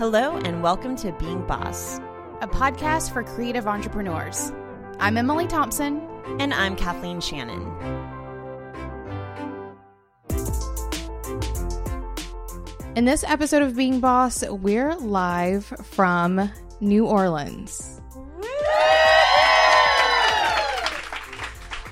Hello, and welcome to Being Boss. a podcast for creative entrepreneurs. I'm Emily Thompson. And I'm Kathleen Shannon. In this episode of Being Boss, we're live from New Orleans.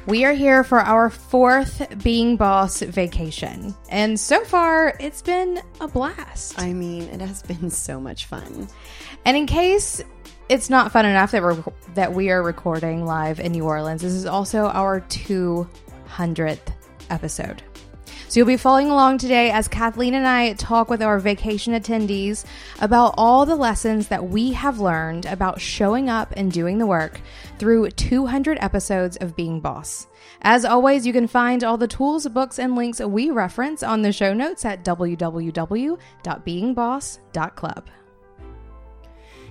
We are here for our fourth Being Boss vacation. And so far, it's been a blast. I mean, it has been so much fun. And in case it's not fun enough that we're that we are recording live in New Orleans, this is also our 200th episode. So you'll be following along today as Kathleen and I talk with our vacation attendees about all the lessons that we have learned about showing up and doing the work through 200 episodes of Being Boss. As always, you can find all the tools, books, and links we reference on the show notes at www.beingboss.club.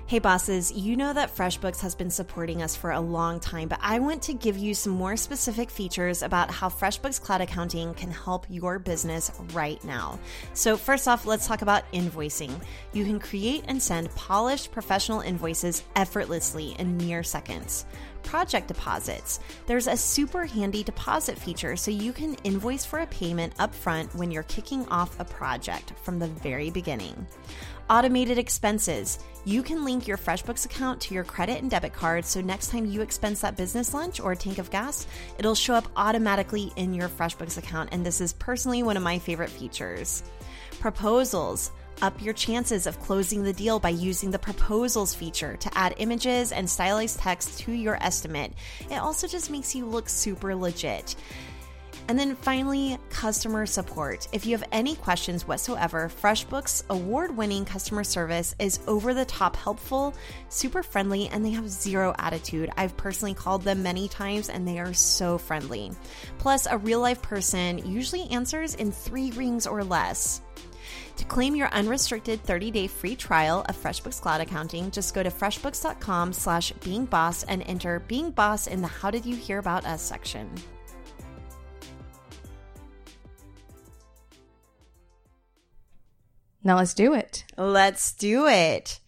Hey, bosses, you know that FreshBooks has been supporting us for a long time, but I want to give you some more specific features about how FreshBooks Cloud Accounting can help your business right now. So, first off, let's talk about invoicing. You can create and send polished professional invoices effortlessly in mere seconds project deposits. There's a super handy deposit feature so you can invoice for a payment upfront when you're kicking off a project from the very beginning. Automated expenses. You can link your FreshBooks account to your credit and debit card so next time you expense that business lunch or a tank of gas, it'll show up automatically in your FreshBooks account. And this is personally one of my favorite features. Proposals. Up your chances of closing the deal by using the proposals feature to add images and stylized text to your estimate. It also just makes you look super legit. And then finally, customer support. If you have any questions whatsoever, FreshBooks award winning customer service is over the top helpful, super friendly, and they have zero attitude. I've personally called them many times and they are so friendly. Plus, a real life person usually answers in three rings or less. To claim your unrestricted 30-day free trial of FreshBooks Cloud Accounting, just go to freshbooks.com slash beingboss and enter Being Boss in the How Did You Hear About Us section. Now let's do it. Let's do it.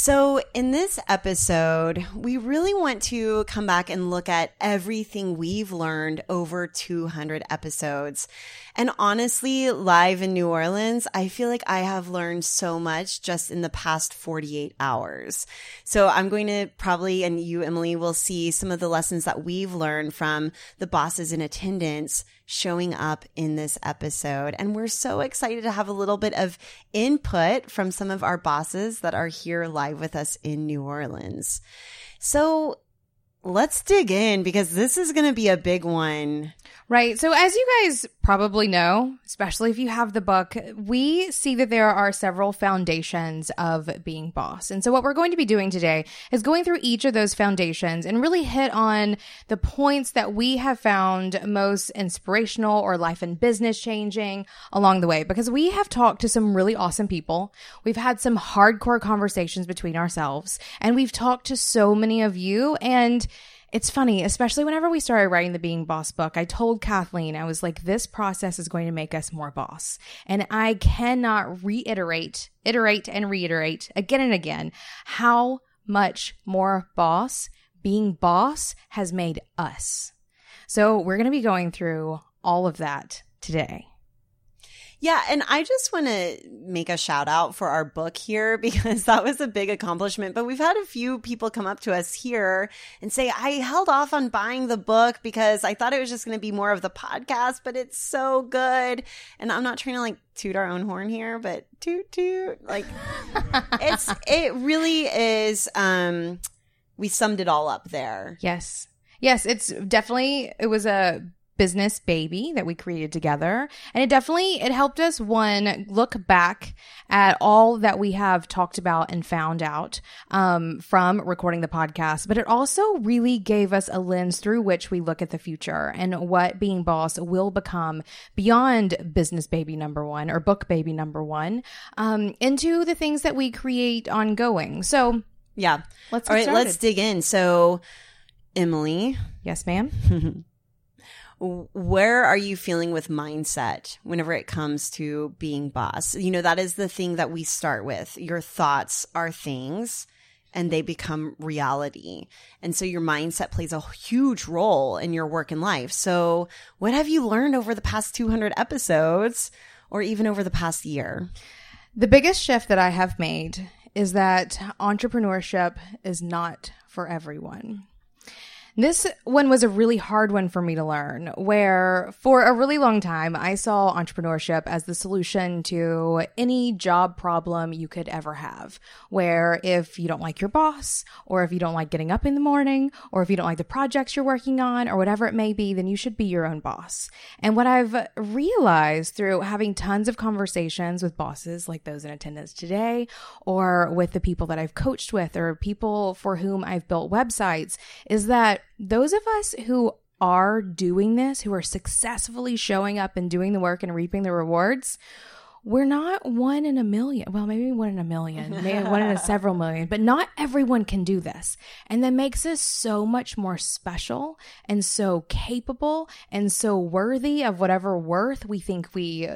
So, in this episode, we really want to come back and look at everything we've learned over 200 episodes. And honestly, live in New Orleans, I feel like I have learned so much just in the past 48 hours. So, I'm going to probably, and you, Emily, will see some of the lessons that we've learned from the bosses in attendance showing up in this episode. And we're so excited to have a little bit of input from some of our bosses that are here live with us in New Orleans. So let's dig in because this is going to be a big one. Right. So, as you guys probably know, especially if you have the book, we see that there are several foundations of being boss. And so, what we're going to be doing today is going through each of those foundations and really hit on the points that we have found most inspirational or life and business changing along the way. Because we have talked to some really awesome people. We've had some hardcore conversations between ourselves, and we've talked to so many of you. And it's funny, especially whenever we started writing the Being Boss book, I told Kathleen, I was like, this process is going to make us more boss. And I cannot reiterate, iterate and reiterate again and again how much more boss being boss has made us. So we're going to be going through all of that today. Yeah, and I just want to make a shout out for our book here because that was a big accomplishment. But we've had a few people come up to us here and say, I held off on buying the book because I thought it was just going to be more of the podcast, but it's so good. And I'm not trying to like toot our own horn here, but toot toot. Like it's, it really is, um, we summed it all up there. Yes. Yes, it's definitely, it was a business baby that we created together and it definitely it helped us one look back at all that we have talked about and found out um, from recording the podcast but it also really gave us a lens through which we look at the future and what being boss will become beyond business baby number one or book baby number one um, into the things that we create ongoing so Yeah. Let's all right. started. Let's dig in. So, Emily, yes ma'am where are you feeling with mindset whenever it comes to being boss? You know, that is the thing that we start with. Your thoughts are things and they become reality. And so your mindset plays a huge role in your work and life. So what have you learned over the past 200 episodes or even over the past year? The biggest shift that I have made is that entrepreneurship is not for everyone. This one was a really hard one for me to learn, where for a really long time, I saw entrepreneurship as the solution to any job problem you could ever have. Where if you don't like your boss, or if you don't like getting up in the morning, or if you don't like the projects you're working on, or whatever it may be, then you should be your own boss. And what I've realized through having tons of conversations with bosses like those in attendance today, or with the people that I've coached with, or people for whom I've built websites, is that those of us who are doing this, who are successfully showing up and doing the work and reaping the rewards, we're not one in a million. Well, maybe one in a million, maybe one in a several million, but not everyone can do this. And that makes us so much more special and so capable and so worthy of whatever worth we think we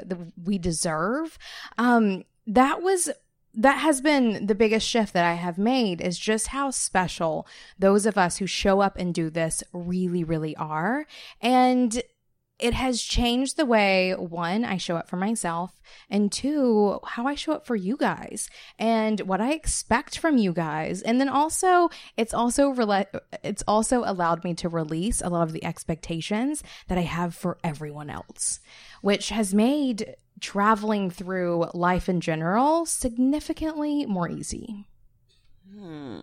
we deserve. Um, that was that has been the biggest shift that I have made is just how special those of us who show up and do this really, really are. And it has changed the way one i show up for myself and two how i show up for you guys and what i expect from you guys and then also it's also rela- it's also allowed me to release a lot of the expectations that i have for everyone else which has made traveling through life in general significantly more easy. Hmm.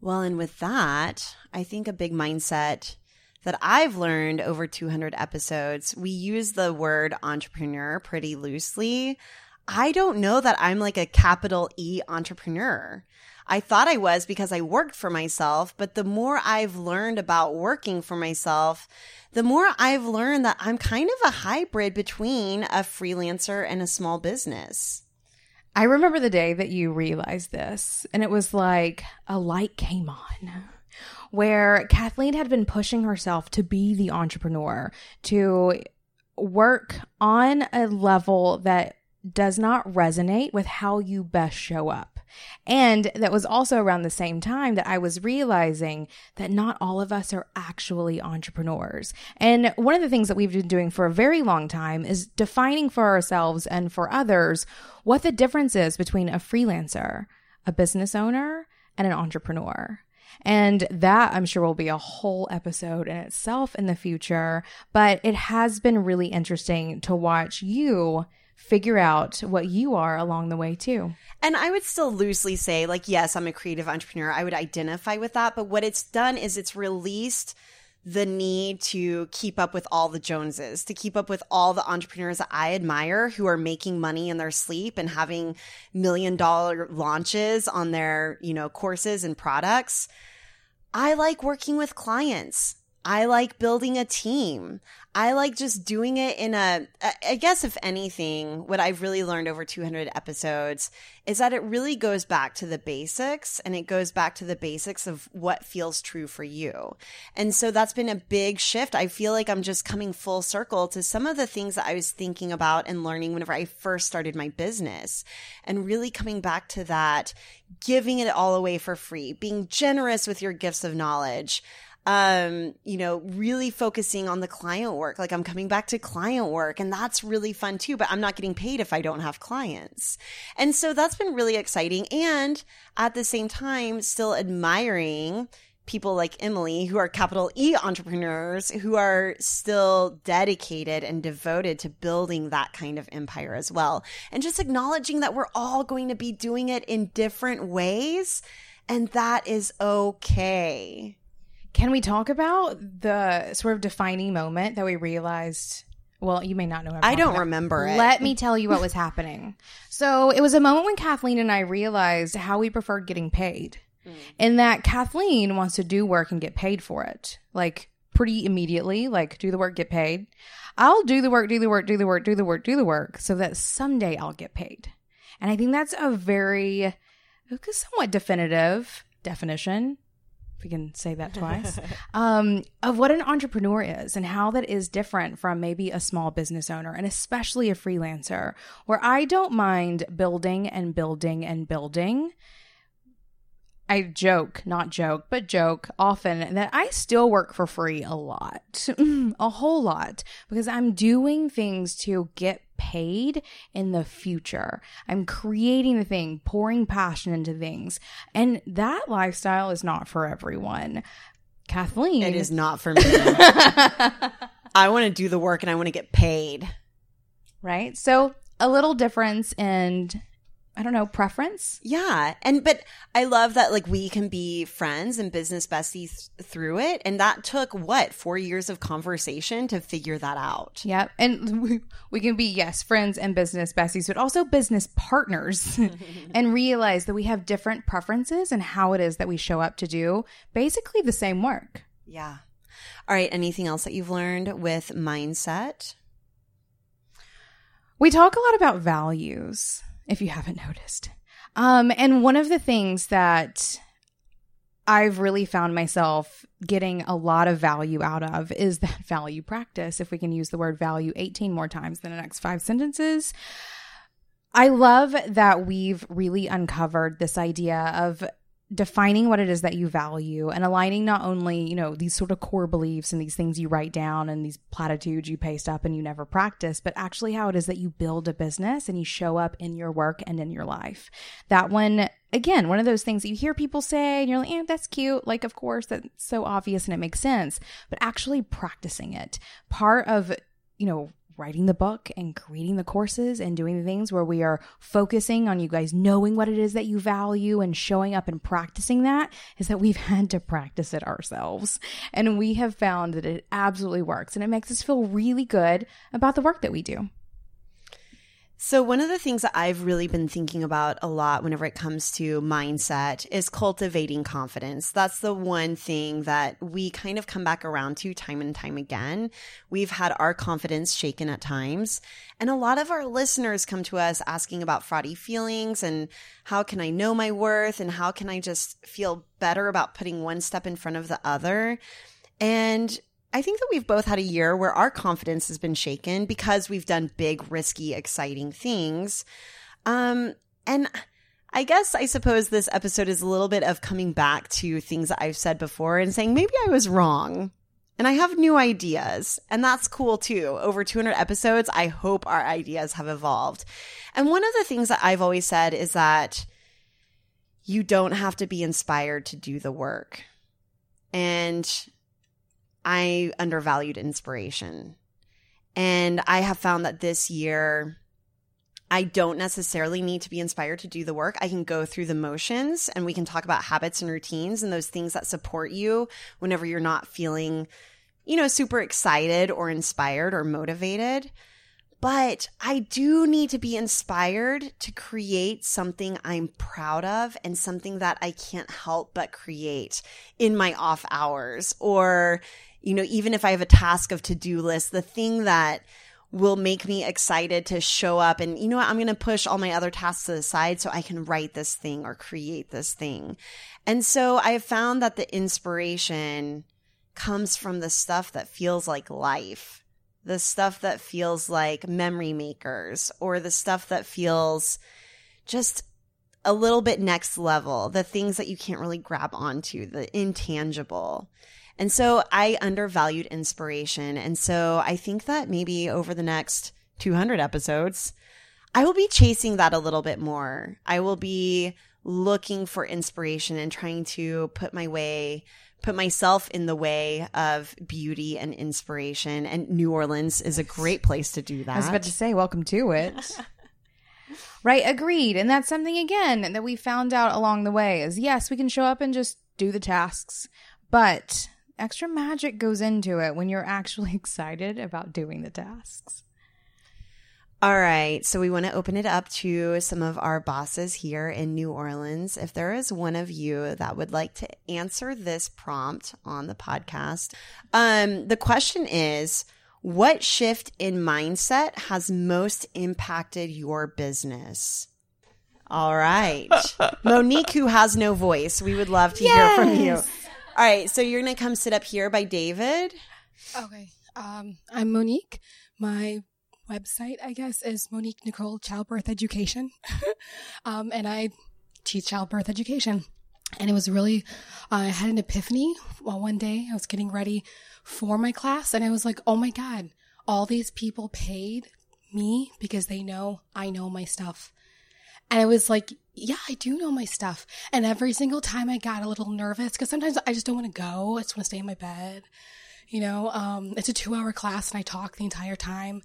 Well, and with that, I think a big mindset that I've learned over 200 episodes, we use the word entrepreneur pretty loosely. I don't know that I'm like a capital E entrepreneur. I thought I was because I worked for myself, but the more I've learned about working for myself, the more I've learned that I'm kind of a hybrid between a freelancer and a small business. I remember the day that you realized this, and it was like a light came on where Kathleen had been pushing herself to be the entrepreneur, to work on a level that does not resonate with how you best show up. And that was also around the same time that I was realizing that not all of us are actually entrepreneurs. And one of the things that we've been doing for a very long time is defining for ourselves and for others what the difference is between a freelancer, a business owner, and an entrepreneur. And that I'm sure will be a whole episode in itself in the future. But it has been really interesting to watch you figure out what you are along the way too. And I would still loosely say, like, yes, I'm a creative entrepreneur. I would identify with that. But what it's done is it's released the need to keep up with all the Joneses, to keep up with all the entrepreneurs that I admire who are making money in their sleep and having million dollar launches on their, you know, courses and products. I like working with clients. I like building a team. I like just doing it in a, I guess, if anything, what I've really learned over 200 episodes is that it really goes back to the basics and it goes back to the basics of what feels true for you. And so that's been a big shift. I feel like I'm just coming full circle to some of the things that I was thinking about and learning whenever I first started my business and really coming back to that, giving it all away for free, being generous with your gifts of knowledge um, you know, really focusing on the client work. Like I'm coming back to client work and that's really fun too, but I'm not getting paid if I don't have clients. And so that's been really exciting. And at the same time, still admiring people like Emily who are capital E entrepreneurs who are still dedicated and devoted to building that kind of empire as well. And just acknowledging that we're all going to be doing it in different ways. And that is okay. Can we talk about the sort of defining moment that we realized? Well, you may not know. I don't about. remember it. Let me tell you what was happening. So it was a moment when Kathleen and I realized how we preferred getting paid, mm. and that Kathleen wants to do work and get paid for it, like pretty immediately. Like do the work, get paid. I'll do the work, do the work, do the work, do the work, do the work, so that someday I'll get paid. And I think that's a very, somewhat definitive definition we can say that twice, um, of what an entrepreneur is and how that is different from maybe a small business owner and especially a freelancer, where I don't mind building and building and building. I joke, not joke, but joke often that I still work for free a lot, a whole lot, because I'm doing things to get paid in the future. I'm creating the thing, pouring passion into things. And that lifestyle is not for everyone. Kathleen. It is not for me. I want to do the work and I want to get paid. Right? So, a little difference in I don't know, preference. Yeah. And, but I love that like we can be friends and business besties through it. And that took what, four years of conversation to figure that out. Yeah. And we, we can be, yes, friends and business besties, but also business partners and realize that we have different preferences and how it is that we show up to do basically the same work. Yeah. All right. Anything else that you've learned with mindset? We talk a lot about values if you haven't noticed. Um, and one of the things that I've really found myself getting a lot of value out of is that value practice. If we can use the word value 18 more times than the next five sentences. I love that we've really uncovered this idea of defining what it is that you value and aligning not only, you know, these sort of core beliefs and these things you write down and these platitudes you paste up and you never practice, but actually how it is that you build a business and you show up in your work and in your life. That one, again, one of those things that you hear people say and you're like, eh, that's cute. Like, of course, that's so obvious and it makes sense, but actually practicing it. Part of, you know, writing the book and creating the courses and doing the things where we are focusing on you guys knowing what it is that you value and showing up and practicing that is that we've had to practice it ourselves. And we have found that it absolutely works and it makes us feel really good about the work that we do. So, one of the things that I've really been thinking about a lot whenever it comes to mindset is cultivating confidence. That's the one thing that we kind of come back around to time and time again. We've had our confidence shaken at times. And a lot of our listeners come to us asking about fraudy feelings and how can I know my worth and how can I just feel better about putting one step in front of the other. And I think that we've both had a year where our confidence has been shaken because we've done big, risky, exciting things. Um, and I guess I suppose this episode is a little bit of coming back to things that I've said before and saying maybe I was wrong. And I have new ideas, and that's cool too. Over 200 episodes, I hope our ideas have evolved. And one of the things that I've always said is that you don't have to be inspired to do the work. And I undervalued inspiration. And I have found that this year, I don't necessarily need to be inspired to do the work. I can go through the motions and we can talk about habits and routines and those things that support you whenever you're not feeling, you know, super excited or inspired or motivated. But I do need to be inspired to create something I'm proud of and something that I can't help but create in my off hours or you know, even if I have a task of to do list, the thing that will make me excited to show up and you know what, I'm going to push all my other tasks to the side so I can write this thing or create this thing. And so I have found that the inspiration comes from the stuff that feels like life, the stuff that feels like memory makers or the stuff that feels just a little bit next level, the things that you can't really grab onto, the intangible. And so I undervalued inspiration. And so I think that maybe over the next 200 episodes, I will be chasing that a little bit more. I will be looking for inspiration and trying to put my way, put myself in the way of beauty and inspiration. And New Orleans is a great place to do that. I was about to say, welcome to it. right, agreed. And that's something again that we found out along the way is yes, we can show up and just do the tasks, but extra magic goes into it when you're actually excited about doing the tasks. All right. So we want to open it up to some of our bosses here in New Orleans. If there is one of you that would like to answer this prompt on the podcast, um, the question is what shift in mindset has most impacted your business? All right. Monique, who has no voice, we would love to yes. hear from you. All right, so you're gonna come sit up here by David. Okay. Um, I'm Monique. My website, I guess, is Monique Nicole Childbirth Education. um, and I teach childbirth education. And it was really, uh, I had an epiphany well, one day. I was getting ready for my class and I was like, oh my God, all these people paid me because they know I know my stuff. And I was like, yeah, I do know my stuff. And every single time I got a little nervous because sometimes I just don't want to go. I just want to stay in my bed. You know, um, it's a two hour class and I talk the entire time.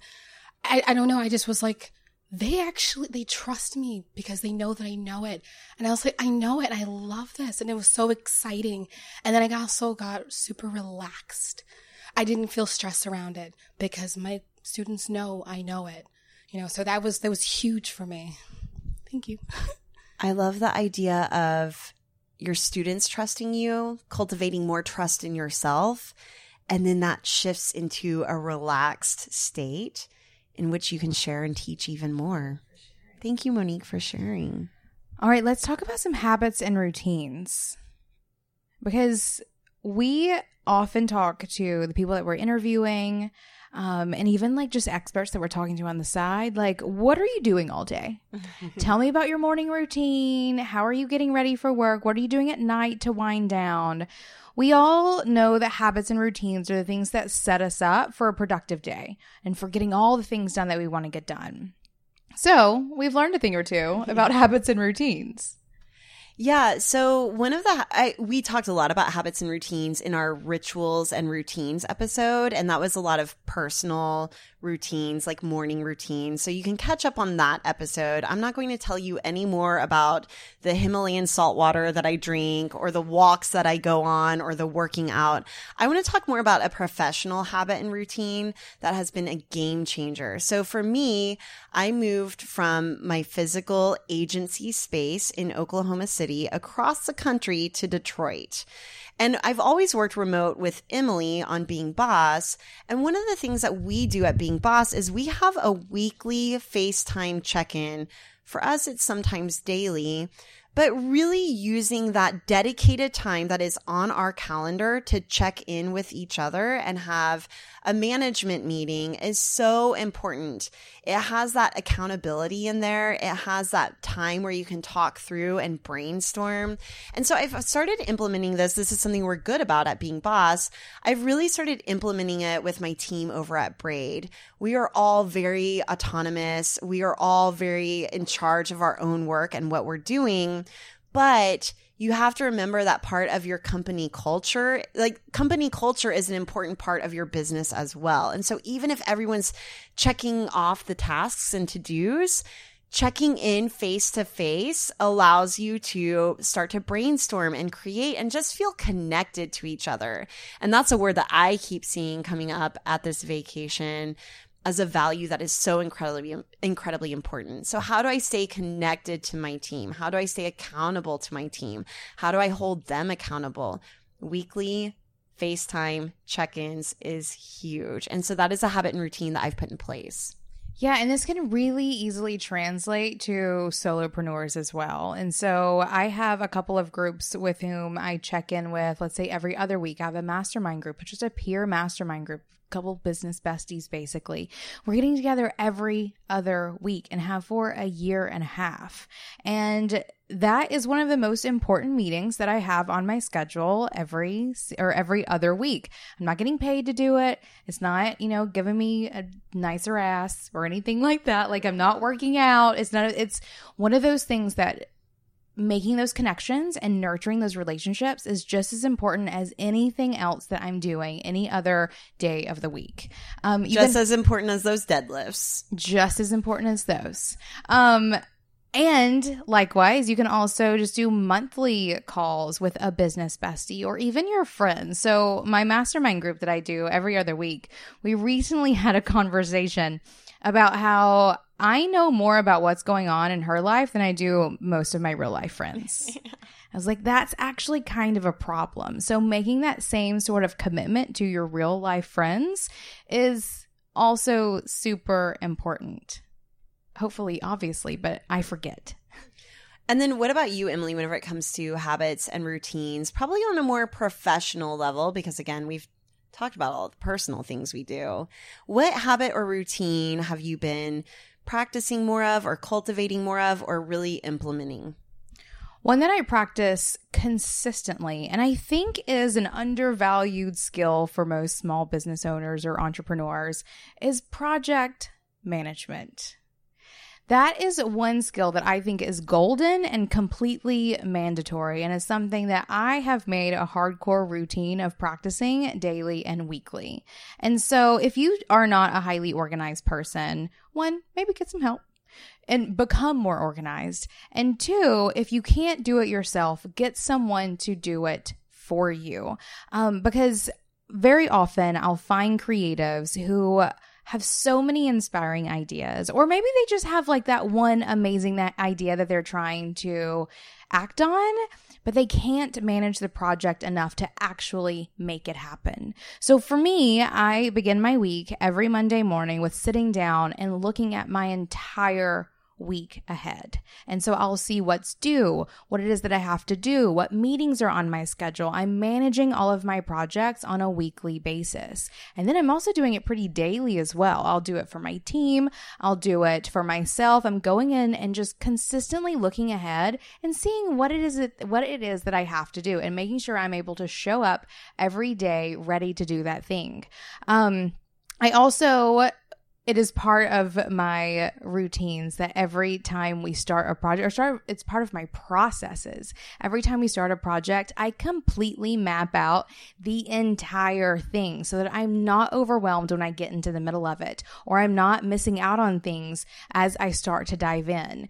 I, I don't know. I just was like, they actually, they trust me because they know that I know it. And I was like, I know it. I love this. And it was so exciting. And then I also got super relaxed. I didn't feel stress around it because my students know I know it. You know, so that was, that was huge for me. Thank you. I love the idea of your students trusting you, cultivating more trust in yourself. And then that shifts into a relaxed state in which you can share and teach even more. Thank you, Monique, for sharing. All right, let's talk about some habits and routines. Because we often talk to the people that we're interviewing, um, and even like just experts that we're talking to on the side. Like, what are you doing all day? Tell me about your morning routine. How are you getting ready for work? What are you doing at night to wind down? We all know that habits and routines are the things that set us up for a productive day and for getting all the things done that we want to get done. So, we've learned a thing or two about habits and routines. Yeah. So one of the I, we talked a lot about habits and routines in our rituals and routines episode, and that was a lot of personal routines, like morning routines. So you can catch up on that episode. I'm not going to tell you any more about the Himalayan salt water that I drink or the walks that I go on or the working out. I want to talk more about a professional habit and routine that has been a game changer. So for me, I moved from my physical agency space in Oklahoma City across the country to Detroit. And I've always worked remote with Emily on Being Boss. And one of the things that we do at Being Boss is we have a weekly FaceTime check in. For us, it's sometimes daily but really using that dedicated time that is on our calendar to check in with each other and have a management meeting is so important. It has that accountability in there. It has that time where you can talk through and brainstorm. And so I've started implementing this. This is something we're good about at Being Boss. I've really started implementing it with my team over at Braid. We are all very autonomous. We are all very in charge of our own work and what we're doing. But you have to remember that part of your company culture. Like company culture is an important part of your business as well. And so even if everyone's checking off the tasks and to dos, checking in face to face allows you to start to brainstorm and create and just feel connected to each other. And that's a word that I keep seeing coming up at this vacation as a value that is so incredibly incredibly important. So how do I stay connected to my team? How do I stay accountable to my team? How do I hold them accountable? Weekly FaceTime check-ins is huge. And so that is a habit and routine that I've put in place. Yeah, and this can really easily translate to solopreneurs as well. And so I have a couple of groups with whom I check in with, let's say every other week. I have a mastermind group, which is a peer mastermind group couple business besties basically. We're getting together every other week and have for a year and a half. And that is one of the most important meetings that I have on my schedule every or every other week. I'm not getting paid to do it. It's not, you know, giving me a nicer ass or anything like that. Like I'm not working out. It's not it's one of those things that making those connections and nurturing those relationships is just as important as anything else that I'm doing any other day of the week. Um, just as important as those deadlifts. Just as important as those. Um, and likewise, you can also just do monthly calls with a business bestie or even your friends. So, my mastermind group that I do every other week, we recently had a conversation about how I know more about what's going on in her life than I do most of my real life friends. yeah. I was like, that's actually kind of a problem. So, making that same sort of commitment to your real life friends is also super important. Hopefully, obviously, but I forget. And then what about you, Emily, whenever it comes to habits and routines, probably on a more professional level, because again, we've talked about all the personal things we do. What habit or routine have you been practicing more of or cultivating more of or really implementing? One that I practice consistently, and I think is an undervalued skill for most small business owners or entrepreneurs, is project management. That is one skill that I think is golden and completely mandatory, and is something that I have made a hardcore routine of practicing daily and weekly. And so, if you are not a highly organized person, one, maybe get some help and become more organized. And two, if you can't do it yourself, get someone to do it for you. Um, because very often I'll find creatives who have so many inspiring ideas, or maybe they just have like that one amazing that idea that they're trying to act on, but they can't manage the project enough to actually make it happen. So for me, I begin my week every Monday morning with sitting down and looking at my entire week ahead. And so I'll see what's due, what it is that I have to do, what meetings are on my schedule. I'm managing all of my projects on a weekly basis. And then I'm also doing it pretty daily as well. I'll do it for my team, I'll do it for myself. I'm going in and just consistently looking ahead and seeing what it is that, what it is that I have to do and making sure I'm able to show up every day ready to do that thing. Um I also it is part of my routines that every time we start a project or start it's part of my processes. Every time we start a project i completely map out the entire thing so that i'm not overwhelmed when i get into the middle of it or i'm not missing out on things as i start to dive in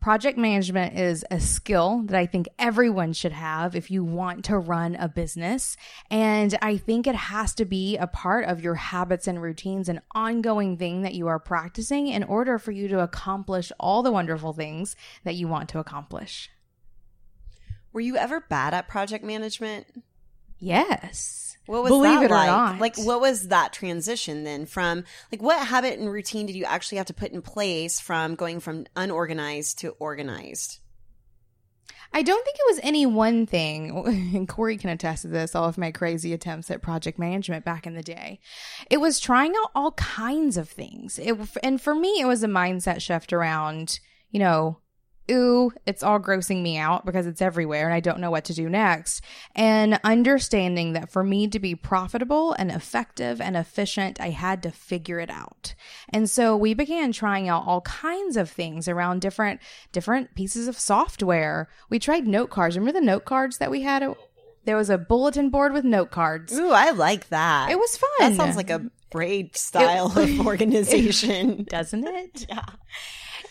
Project management is a skill that I think everyone should have if you want to run a business. And I think it has to be a part of your habits and routines, an ongoing thing that you are practicing in order for you to accomplish all the wonderful things that you want to accomplish. Were you ever bad at project management? Yes. What was Believe that like? Like, what was that transition then from, like, what habit and routine did you actually have to put in place from going from unorganized to organized? I don't think it was any one thing, and Corey can attest to this, all of my crazy attempts at project management back in the day. It was trying out all kinds of things. It, and for me, it was a mindset shift around, you know, ooh, it's all grossing me out because it's everywhere and I don't know what to do next. And understanding that for me to be profitable and effective and efficient, I had to figure it out. And so we began trying out all kinds of things around different, different pieces of software. We tried note cards. Remember the note cards that we had? There was a bulletin board with note cards. Ooh, I like that. It was fun. That sounds like a braid style it, of organization. doesn't it? Yeah.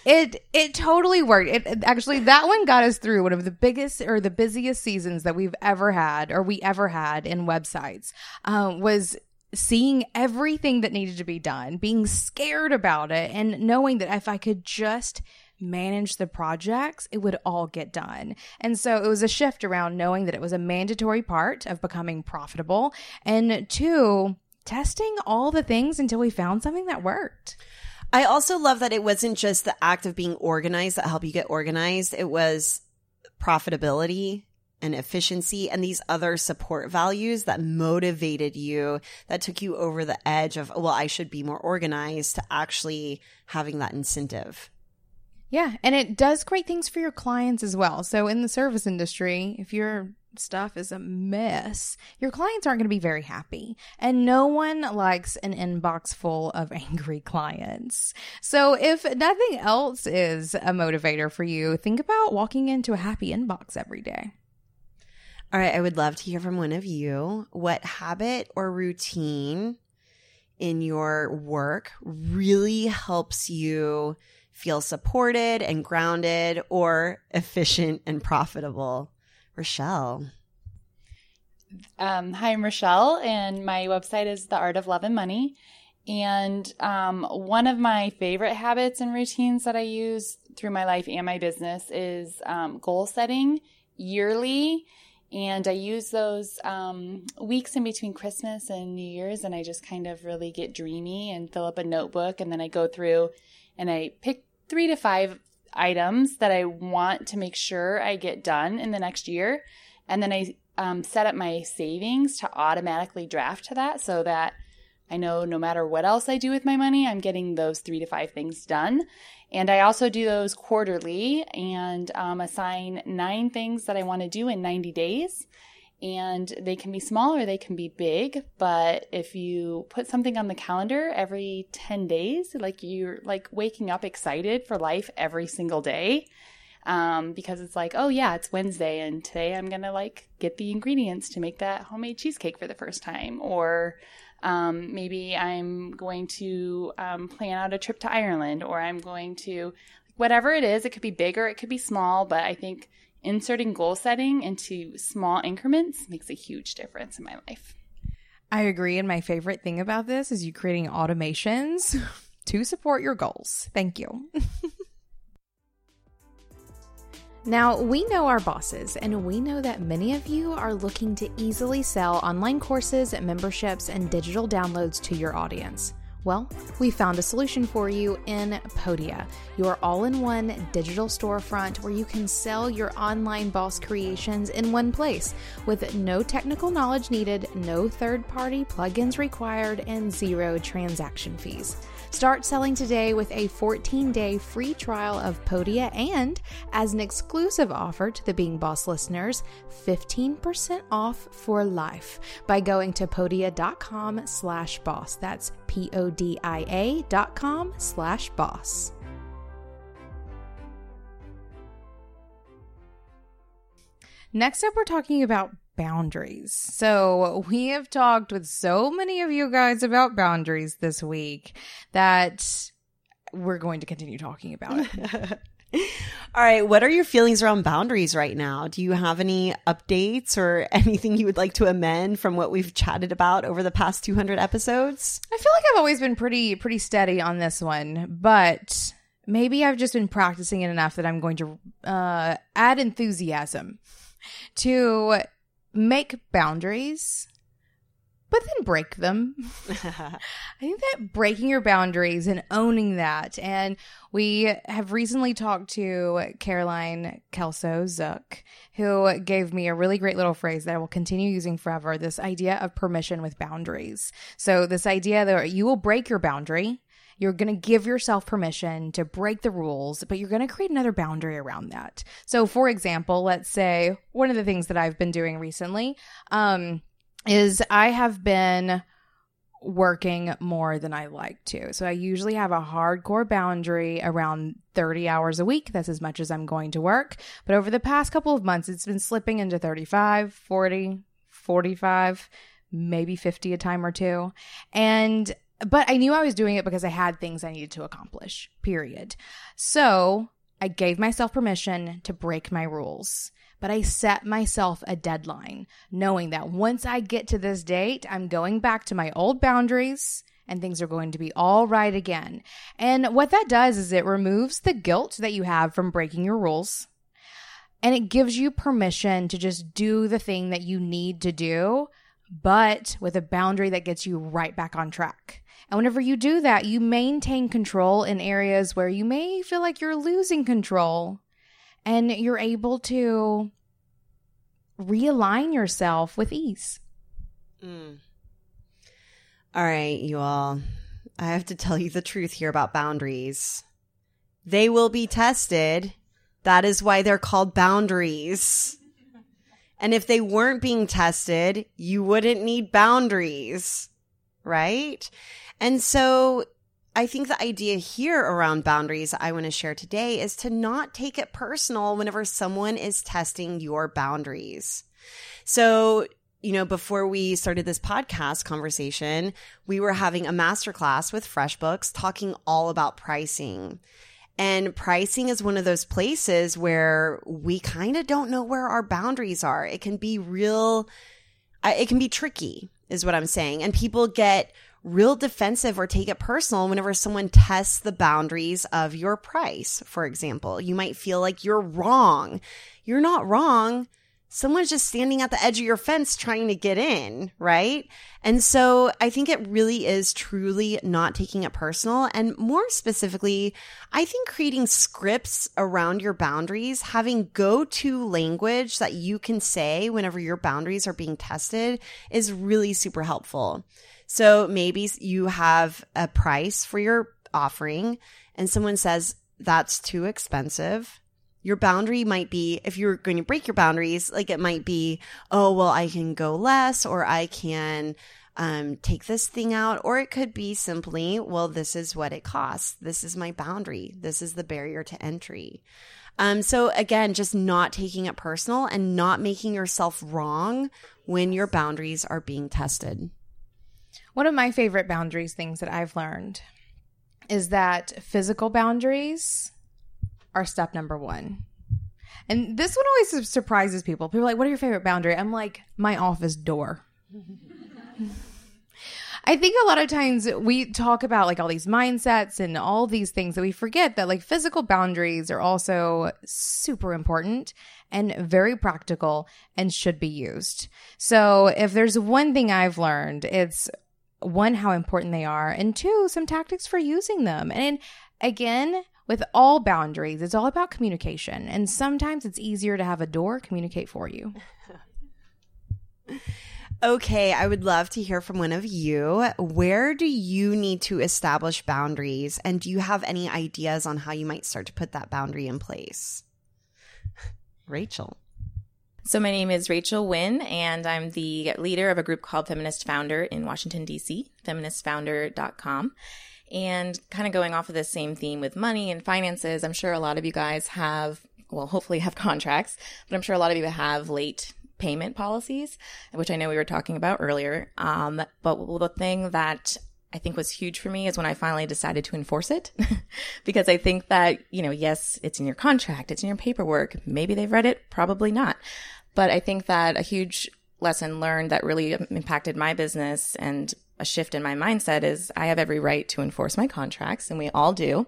It it totally worked. It actually that one got us through one of the biggest or the busiest seasons that we've ever had or we ever had in websites. Um, was seeing everything that needed to be done, being scared about it, and knowing that if I could just manage the projects, it would all get done. And so it was a shift around knowing that it was a mandatory part of becoming profitable, and two, testing all the things until we found something that worked. I also love that it wasn't just the act of being organized that helped you get organized. It was profitability and efficiency and these other support values that motivated you, that took you over the edge of, well, I should be more organized to actually having that incentive. Yeah. And it does great things for your clients as well. So in the service industry, if you're stuff is a mess, your clients aren't going to be very happy. And no one likes an inbox full of angry clients. So if nothing else is a motivator for you, think about walking into a happy inbox every day. All right, I would love to hear from one of you. What habit or routine in your work really helps you feel supported and grounded or efficient and profitable? Rochelle. Um, hi, I'm Rochelle, and my website is The Art of Love and Money. And um, one of my favorite habits and routines that I use through my life and my business is um, goal setting yearly. And I use those um, weeks in between Christmas and New Year's, and I just kind of really get dreamy and fill up a notebook. And then I go through and I pick three to five items that I want to make sure I get done in the next year. And then I um, set up my savings to automatically draft to that so that I know no matter what else I do with my money, I'm getting those three to five things done. And I also do those quarterly and um, assign nine things that I want to do in 90 days. And they can be small or they can be big. But if you put something on the calendar every 10 days, like you're like waking up excited for life every single day, um, because it's like, oh yeah, it's Wednesday, and today I'm gonna like get the ingredients to make that homemade cheesecake for the first time, or um, maybe I'm going to um, plan out a trip to Ireland, or I'm going to whatever it is. It could be big or it could be small, but I think inserting goal setting into small increments makes a huge difference in my life. I agree. And my favorite thing about this is you creating automations to support your goals. Thank you. Now, we know our bosses, and we know that many of you are looking to easily sell online courses, memberships, and digital downloads to your audience. Well, we found a solution for you in Podia, your all in one digital storefront where you can sell your online boss creations in one place with no technical knowledge needed, no third party plugins required, and zero transaction fees. Start selling today with a 14 day free trial of Podia and, as an exclusive offer to the Being Boss listeners, 15% off for life by going to podia.com slash boss. That's P O D I A dot com slash boss. Next up, we're talking about boundaries. So, we have talked with so many of you guys about boundaries this week that we're going to continue talking about it. All right, what are your feelings around boundaries right now? Do you have any updates or anything you would like to amend from what we've chatted about over the past 200 episodes? I feel like I've always been pretty pretty steady on this one, but maybe I've just been practicing it enough that I'm going to uh, add enthusiasm to make boundaries, but then break them. I think that breaking your boundaries and owning that. And we have recently talked to Caroline Kelso Zook, who gave me a really great little phrase that I will continue using forever this idea of permission with boundaries. So, this idea that you will break your boundary you're going to give yourself permission to break the rules, but you're going to create another boundary around that. So, for example, let's say one of the things that I've been doing recently um, is I have been working more than I like to. So I usually have a hardcore boundary around 30 hours a week. That's as much as I'm going to work. But over the past couple of months, it's been slipping into 35, 40, 45, maybe 50 a time or two. And but I knew I was doing it because I had things I needed to accomplish, period. So I gave myself permission to break my rules, but I set myself a deadline, knowing that once I get to this date, I'm going back to my old boundaries and things are going to be all right again. And what that does is it removes the guilt that you have from breaking your rules. And it gives you permission to just do the thing that you need to do, but with a boundary that gets you right back on track. And whenever you do that, you maintain control in areas where you may feel like you're losing control and you're able to realign yourself with ease. Mm. All right, you all. I have to tell you the truth here about boundaries. They will be tested. That is why they're called boundaries. And if they weren't being tested, you wouldn't need boundaries, right? And so I think the idea here around boundaries I want to share today is to not take it personal whenever someone is testing your boundaries. So, you know, before we started this podcast conversation, we were having a masterclass with FreshBooks talking all about pricing. And pricing is one of those places where we kind of don't know where our boundaries are. It can be real, it can be tricky, is what I'm saying. And people get real defensive or take it personal whenever someone tests the boundaries of your price, for example. You might feel like you're wrong. You're not wrong. someone's just standing at the edge of your fence trying to get in, right? And so I think it really is truly not taking it personal. And more specifically, I think creating scripts around your boundaries, having go to language that you can say whenever your boundaries are being tested is really super helpful. So maybe you have a price for your offering and someone says that's too expensive. Your boundary might be if you're going to break your boundaries like it might be oh well i can go less or i can um, take this thing out or it could be simply well this is what it costs. This is my boundary. This is the barrier to entry. Um, so again just not taking it personal and not making yourself wrong when your boundaries are being tested one of my favorite boundaries things that i've learned is that physical boundaries are step number one. And this one always surprises people. People are like, what are your favorite boundary? I'm like, my office door. I think a lot of times we talk about like all these mindsets and all these things that we forget that like physical boundaries are also super important and very practical and should be used. So if there's one thing I've learned, it's one, how important they are, and two, some tactics for using them. And again, with all boundaries, it's all about communication. And sometimes it's easier to have a door communicate for you. okay, I would love to hear from one of you. Where do you need to establish boundaries? And do you have any ideas on how you might start to put that boundary in place? Rachel. So, my name is Rachel Wynn, and I'm the leader of a group called Feminist Founder in Washington, D.C., feministfounder.com. And kind of going off of the same theme with money and finances, I'm sure a lot of you guys have, well, hopefully have contracts, but I'm sure a lot of you have late payment policies, which I know we were talking about earlier. Um, but the thing that I think was huge for me is when I finally decided to enforce it. because I think that, you know, yes, it's in your contract, it's in your paperwork. Maybe they've read it, probably not. But I think that a huge lesson learned that really impacted my business and a shift in my mindset is I have every right to enforce my contracts, and we all do.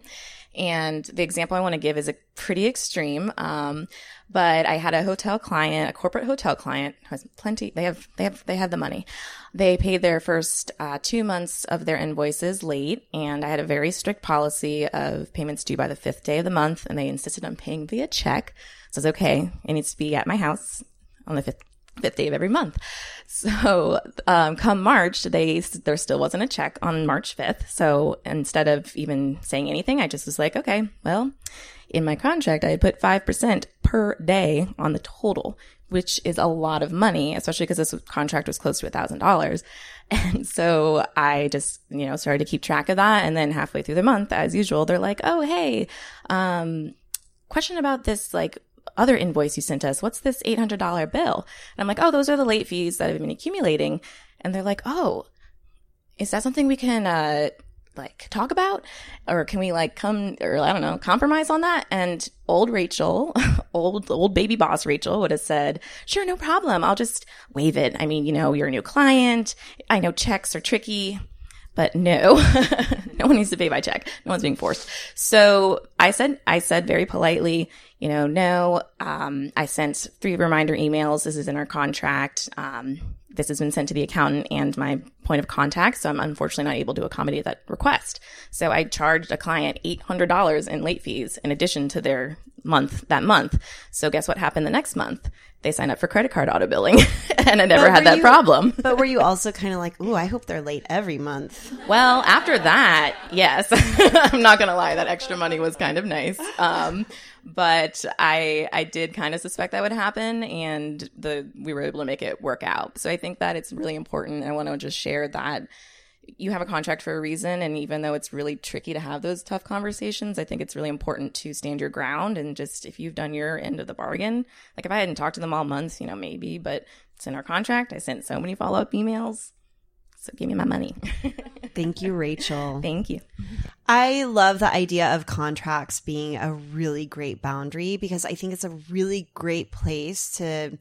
And the example I want to give is a pretty extreme. Um, but I had a hotel client, a corporate hotel client, who has plenty. They have, they have, they have the money. They paid their first uh, two months of their invoices late, and I had a very strict policy of payments due by the fifth day of the month, and they insisted on paying via check. So it's okay. It needs to be at my house on the fifth fifth day of every month. So, um, come March, they, there still wasn't a check on March 5th. So instead of even saying anything, I just was like, okay, well, in my contract, I had put 5% per day on the total, which is a lot of money, especially because this contract was close to a thousand dollars. And so I just, you know, started to keep track of that. And then halfway through the month, as usual, they're like, Oh, hey, um, question about this like other invoice you sent us. What's this $800 bill? And I'm like, oh, those are the late fees that have been accumulating. And they're like, oh, is that something we can, uh, like talk about or can we like come or I don't know, compromise on that? And old Rachel, old, old baby boss Rachel would have said, sure, no problem. I'll just waive it. I mean, you know, you're a new client. I know checks are tricky. But no, no one needs to pay by check. No one's being forced. So I said, I said very politely, you know, no, um, I sent three reminder emails. This is in our contract. Um, this has been sent to the accountant and my point of contact. So I'm unfortunately not able to accommodate that request. So I charged a client $800 in late fees in addition to their month that month. So guess what happened the next month? They signed up for credit card auto billing and I never had that you, problem. but were you also kind of like, ooh, I hope they're late every month? Well, after that, yes. I'm not going to lie. That extra money was kind of nice. Um, but I I did kind of suspect that would happen, and the we were able to make it work out. So I think that it's really important. I want to just share that you have a contract for a reason, and even though it's really tricky to have those tough conversations, I think it's really important to stand your ground and just if you've done your end of the bargain. Like if I hadn't talked to them all months, you know, maybe, but it's in our contract. I sent so many follow up emails. So give me my money. Thank you, Rachel. Thank you. I love the idea of contracts being a really great boundary because I think it's a really great place to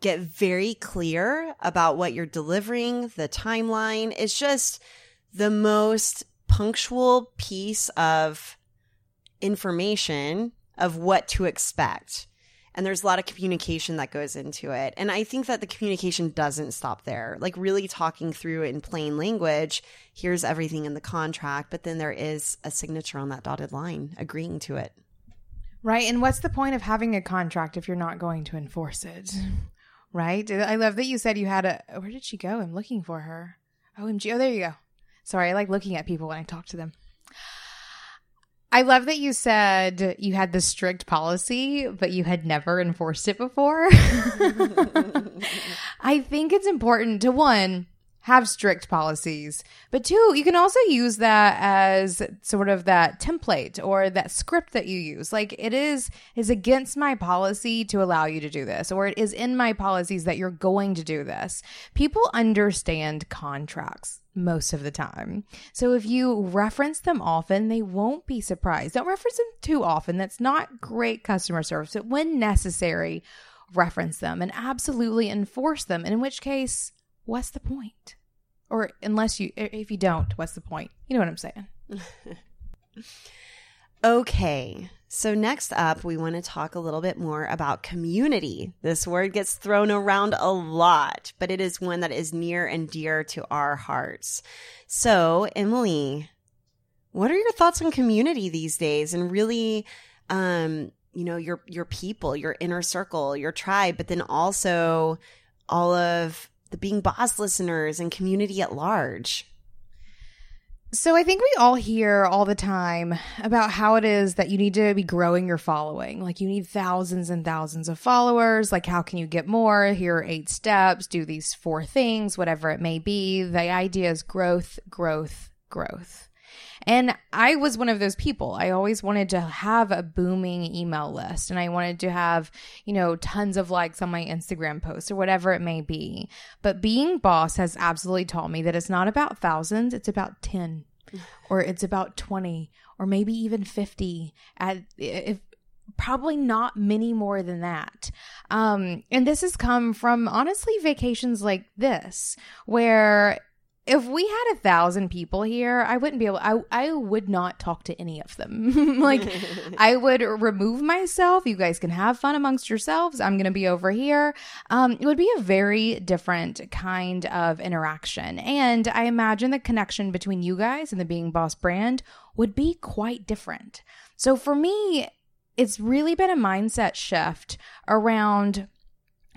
get very clear about what you're delivering, the timeline. It's just the most punctual piece of information of what to expect. And there's a lot of communication that goes into it. And I think that the communication doesn't stop there. Like really talking through in plain language, here's everything in the contract, but then there is a signature on that dotted line agreeing to it. Right. And what's the point of having a contract if you're not going to enforce it? Right. I love that you said you had a. Where did she go? I'm looking for her. OMG. Oh, there you go. Sorry. I like looking at people when I talk to them. I love that you said you had the strict policy, but you had never enforced it before. I think it's important to one, have strict policies, but two, you can also use that as sort of that template or that script that you use. Like it is is against my policy to allow you to do this, or it is in my policies that you're going to do this. People understand contracts most of the time. So if you reference them often, they won't be surprised. Don't reference them too often. That's not great customer service. But when necessary, reference them and absolutely enforce them. In which case, what's the point? Or unless you, if you don't, what's the point? You know what I'm saying? okay. So, next up, we want to talk a little bit more about community. This word gets thrown around a lot, but it is one that is near and dear to our hearts. So, Emily, what are your thoughts on community these days and really, um, you know, your, your people, your inner circle, your tribe, but then also all of the Being Boss listeners and community at large? So I think we all hear all the time about how it is that you need to be growing your following. Like you need thousands and thousands of followers. Like how can you get more? Here are eight steps, do these four things, whatever it may be. The idea is growth, growth, growth. And I was one of those people. I always wanted to have a booming email list and I wanted to have, you know, tons of likes on my Instagram posts or whatever it may be. But being boss has absolutely taught me that it's not about thousands, it's about 10 or it's about 20 or maybe even 50 at if probably not many more than that. Um, and this has come from honestly vacations like this, where if we had a thousand people here, I wouldn't be able. I I would not talk to any of them. like I would remove myself. You guys can have fun amongst yourselves. I'm gonna be over here. Um, it would be a very different kind of interaction, and I imagine the connection between you guys and the Being Boss brand would be quite different. So for me, it's really been a mindset shift around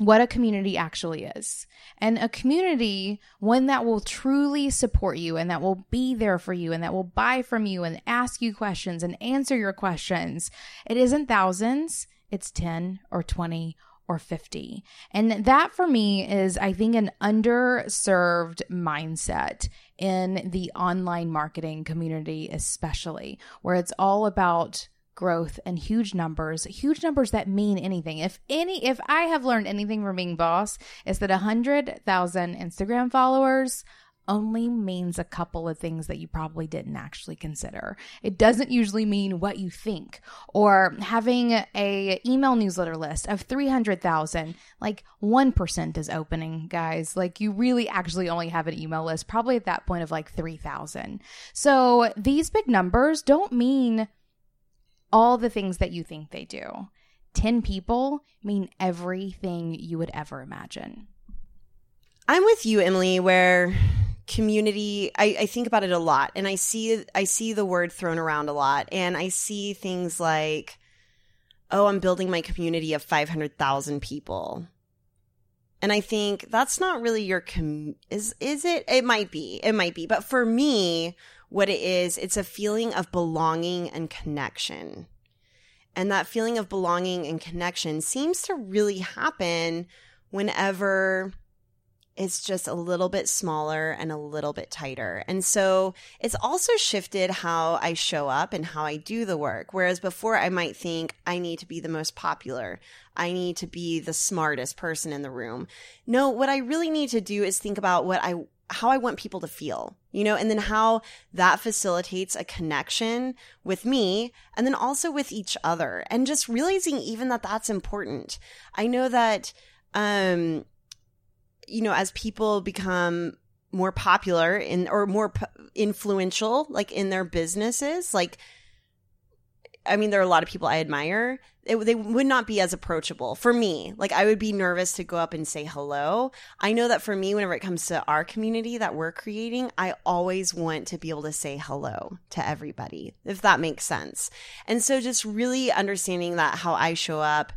what a community actually is. And a community, one that will truly support you and that will be there for you and that will buy from you and ask you questions and answer your questions. It isn't thousands, it's 10 or 20 or 50. And that for me is, I think, an underserved mindset in the online marketing community, especially where it's all about growth and huge numbers, huge numbers that mean anything. If any, if I have learned anything from being boss, is that a hundred thousand Instagram followers only means a couple of things that you probably didn't actually consider. It doesn't usually mean what you think or having a email newsletter list of 300,000 like 1% is opening guys. Like you really actually only have an email list probably at that point of like 3,000. So these big numbers don't mean all the things that you think they do. 10 people mean everything you would ever imagine. I'm with you, Emily, where community I, I think about it a lot and I see I see the word thrown around a lot and I see things like, oh, I'm building my community of five hundred thousand people. And I think that's not really your com is is it? It might be. It might be. But for me, what it is, it's a feeling of belonging and connection. And that feeling of belonging and connection seems to really happen whenever it's just a little bit smaller and a little bit tighter. And so it's also shifted how I show up and how I do the work. Whereas before I might think I need to be the most popular. I need to be the smartest person in the room. No, what I really need to do is think about what I how I want people to feel, you know, and then how that facilitates a connection with me and then also with each other and just realizing even that that's important. I know that, um, you know, as people become more popular in or more p- influential, like in their businesses, like I mean, there are a lot of people I admire. It, they would not be as approachable for me. Like, I would be nervous to go up and say hello. I know that for me, whenever it comes to our community that we're creating, I always want to be able to say hello to everybody, if that makes sense. And so, just really understanding that how I show up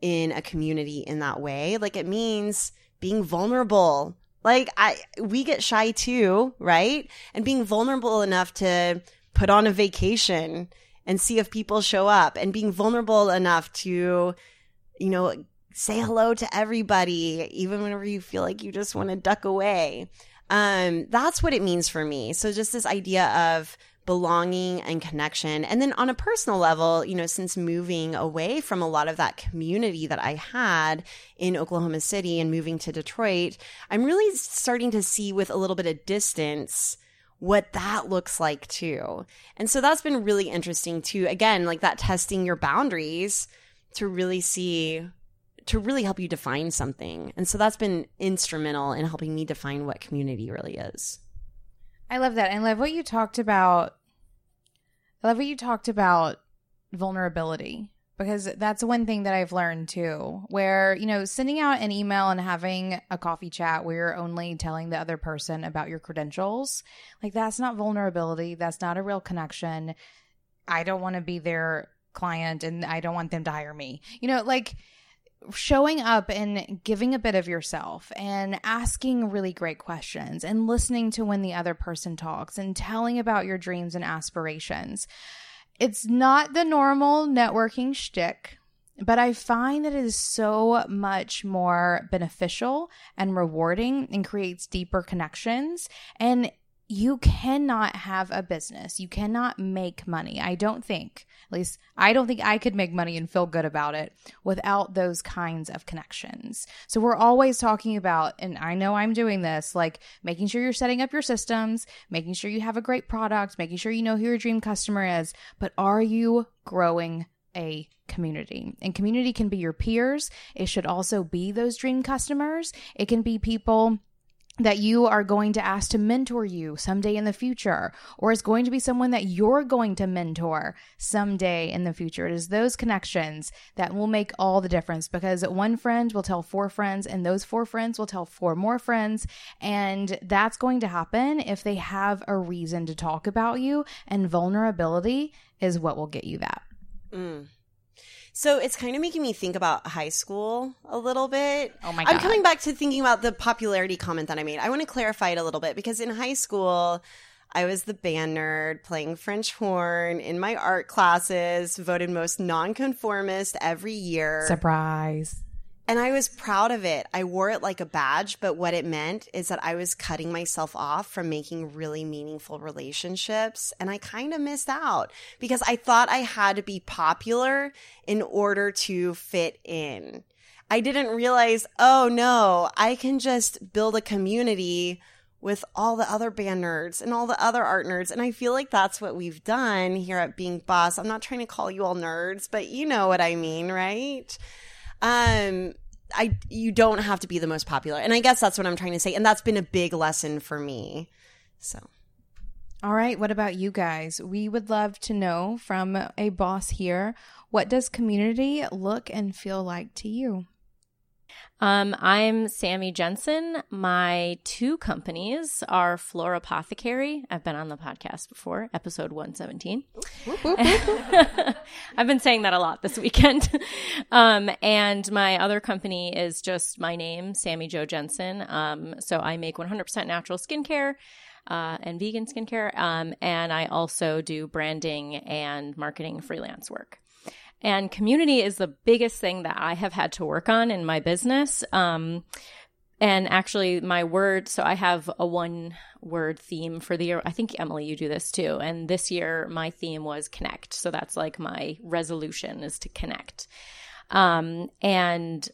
in a community in that way, like, it means being vulnerable. Like, I, we get shy too, right? And being vulnerable enough to, put on a vacation and see if people show up and being vulnerable enough to, you know, say hello to everybody, even whenever you feel like you just want to duck away. Um, that's what it means for me. So just this idea of belonging and connection. And then on a personal level, you know, since moving away from a lot of that community that I had in Oklahoma City and moving to Detroit, I'm really starting to see with a little bit of distance what that looks like too. And so that's been really interesting too. Again, like that testing your boundaries to really see to really help you define something. And so that's been instrumental in helping me define what community really is. I love that. I love what you talked about. I love what you talked about vulnerability because that's one thing that I've learned too, where, you know, sending out an email and having a coffee chat where you're only telling the other person about your credentials, like that's not vulnerability. That's not a real connection. I don't want to be their client and I don't want them to hire me. You know, like showing up and giving a bit of yourself and asking really great questions and listening to when the other person talks and telling about your dreams and aspirations it's not the normal networking shtick, but I find that it is so much more beneficial and rewarding and creates deeper connections. And you cannot have a business. You cannot make money. I don't think, at least I don't think I could make money and feel good about it without those kinds of connections. So we're always talking about, and I know I'm doing this, like making sure you're setting up your systems, making sure you have a great product, making sure you know who your dream customer is, but are you growing a community. And community can be your peers. It should also be those dream customers. It can be people that you are going to ask to mentor you someday in the future, or is going to be someone that you're going to mentor someday in the future. It is those connections that will make all the difference because one friend will tell four friends, and those four friends will tell four more friends. And that's going to happen if they have a reason to talk about you, and vulnerability is what will get you that. Mm. So it's kind of making me think about high school a little bit. Oh my God. I'm coming back to thinking about the popularity comment that I made. I want to clarify it a little bit because in high school, I was the band nerd playing French horn in my art classes, voted most nonconformist every year. Surprise. And I was proud of it. I wore it like a badge, but what it meant is that I was cutting myself off from making really meaningful relationships. And I kind of missed out because I thought I had to be popular in order to fit in. I didn't realize, oh no, I can just build a community with all the other band nerds and all the other art nerds. And I feel like that's what we've done here at Being Boss. I'm not trying to call you all nerds, but you know what I mean, right? Um, I you don't have to be the most popular, and I guess that's what I'm trying to say, and that's been a big lesson for me. So. All right, what about you guys? We would love to know from a boss here what does community look and feel like to you? Um, I'm Sammy Jensen. My two companies are Flora Apothecary. I've been on the podcast before, episode 117. I've been saying that a lot this weekend. um, and my other company is just my name, Sammy Joe Jensen. Um, so I make 100% natural skincare. Uh, and vegan skincare. Um, and I also do branding and marketing freelance work. And community is the biggest thing that I have had to work on in my business. Um, and actually, my word, so I have a one word theme for the year. I think, Emily, you do this too. And this year, my theme was connect. So that's like my resolution is to connect. Um, and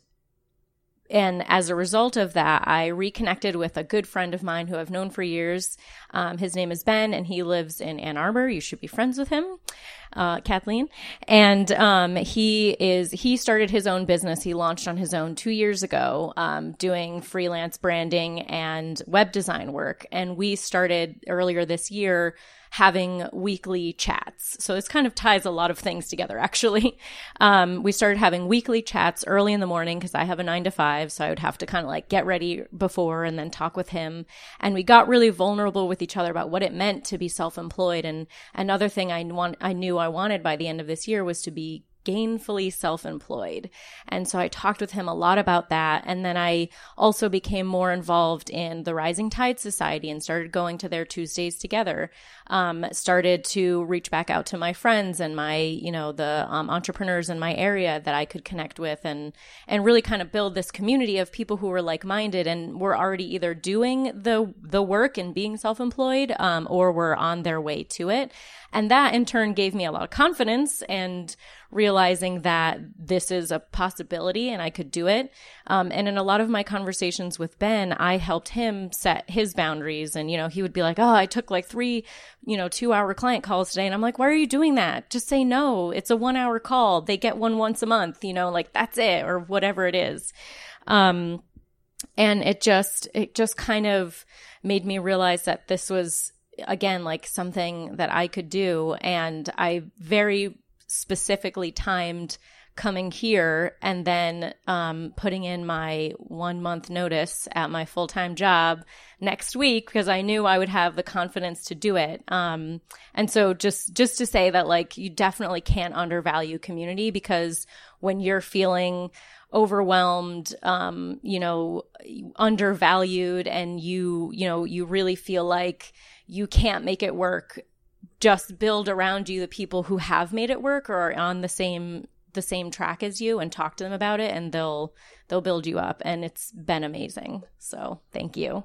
and as a result of that, I reconnected with a good friend of mine who I've known for years. Um, his name is Ben, and he lives in Ann Arbor. You should be friends with him, uh, Kathleen. And um, he is he started his own business. He launched on his own two years ago, um, doing freelance branding and web design work. And we started earlier this year having weekly chats. So this kind of ties a lot of things together, actually. Um, we started having weekly chats early in the morning because I have a nine to five. So I would have to kind of like get ready before and then talk with him. And we got really vulnerable with each other about what it meant to be self employed. And another thing I want, I knew I wanted by the end of this year was to be gainfully self employed. And so I talked with him a lot about that. And then I also became more involved in the Rising Tide Society and started going to their Tuesdays together. Um, started to reach back out to my friends and my, you know, the um, entrepreneurs in my area that I could connect with and, and really kind of build this community of people who were like minded and were already either doing the, the work and being self employed, um, or were on their way to it. And that in turn gave me a lot of confidence and realizing that this is a possibility and I could do it. Um, and in a lot of my conversations with Ben, I helped him set his boundaries. And, you know, he would be like, Oh, I took like three, you know, two hour client calls today. And I'm like, why are you doing that? Just say no. It's a one hour call. They get one once a month, you know, like that's it or whatever it is. Um, and it just, it just kind of made me realize that this was again like something that I could do and I very specifically timed coming here and then um, putting in my one month notice at my full time job next week because I knew I would have the confidence to do it. Um, and so just just to say that like you definitely can't undervalue community because when you're feeling overwhelmed, um, you know, undervalued, and you you know you really feel like you can't make it work just build around you the people who have made it work or are on the same the same track as you and talk to them about it and they'll they'll build you up and it's been amazing. So, thank you.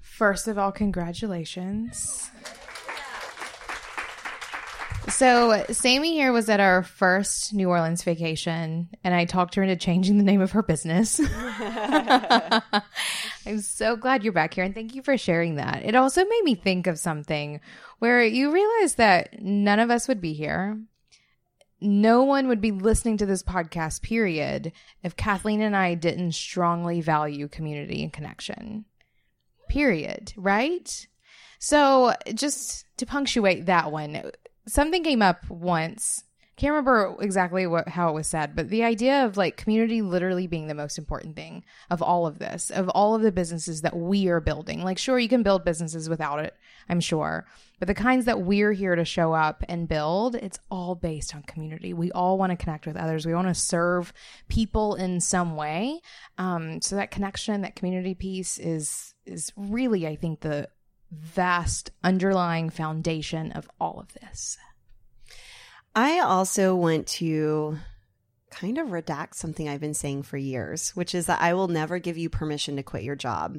First of all, congratulations. So, Sammy here was at our first New Orleans vacation, and I talked her into changing the name of her business. I'm so glad you're back here, and thank you for sharing that. It also made me think of something where you realize that none of us would be here. No one would be listening to this podcast, period, if Kathleen and I didn't strongly value community and connection. Period. Right? So, just to punctuate that one, something came up once can't remember exactly what how it was said, but the idea of like community literally being the most important thing of all of this, of all of the businesses that we are building. Like, sure, you can build businesses without it, I'm sure, but the kinds that we're here to show up and build, it's all based on community. We all want to connect with others. We want to serve people in some way. Um, so that connection, that community piece is is really, I think, the vast underlying foundation of all of this. I also want to kind of redact something I've been saying for years, which is that I will never give you permission to quit your job.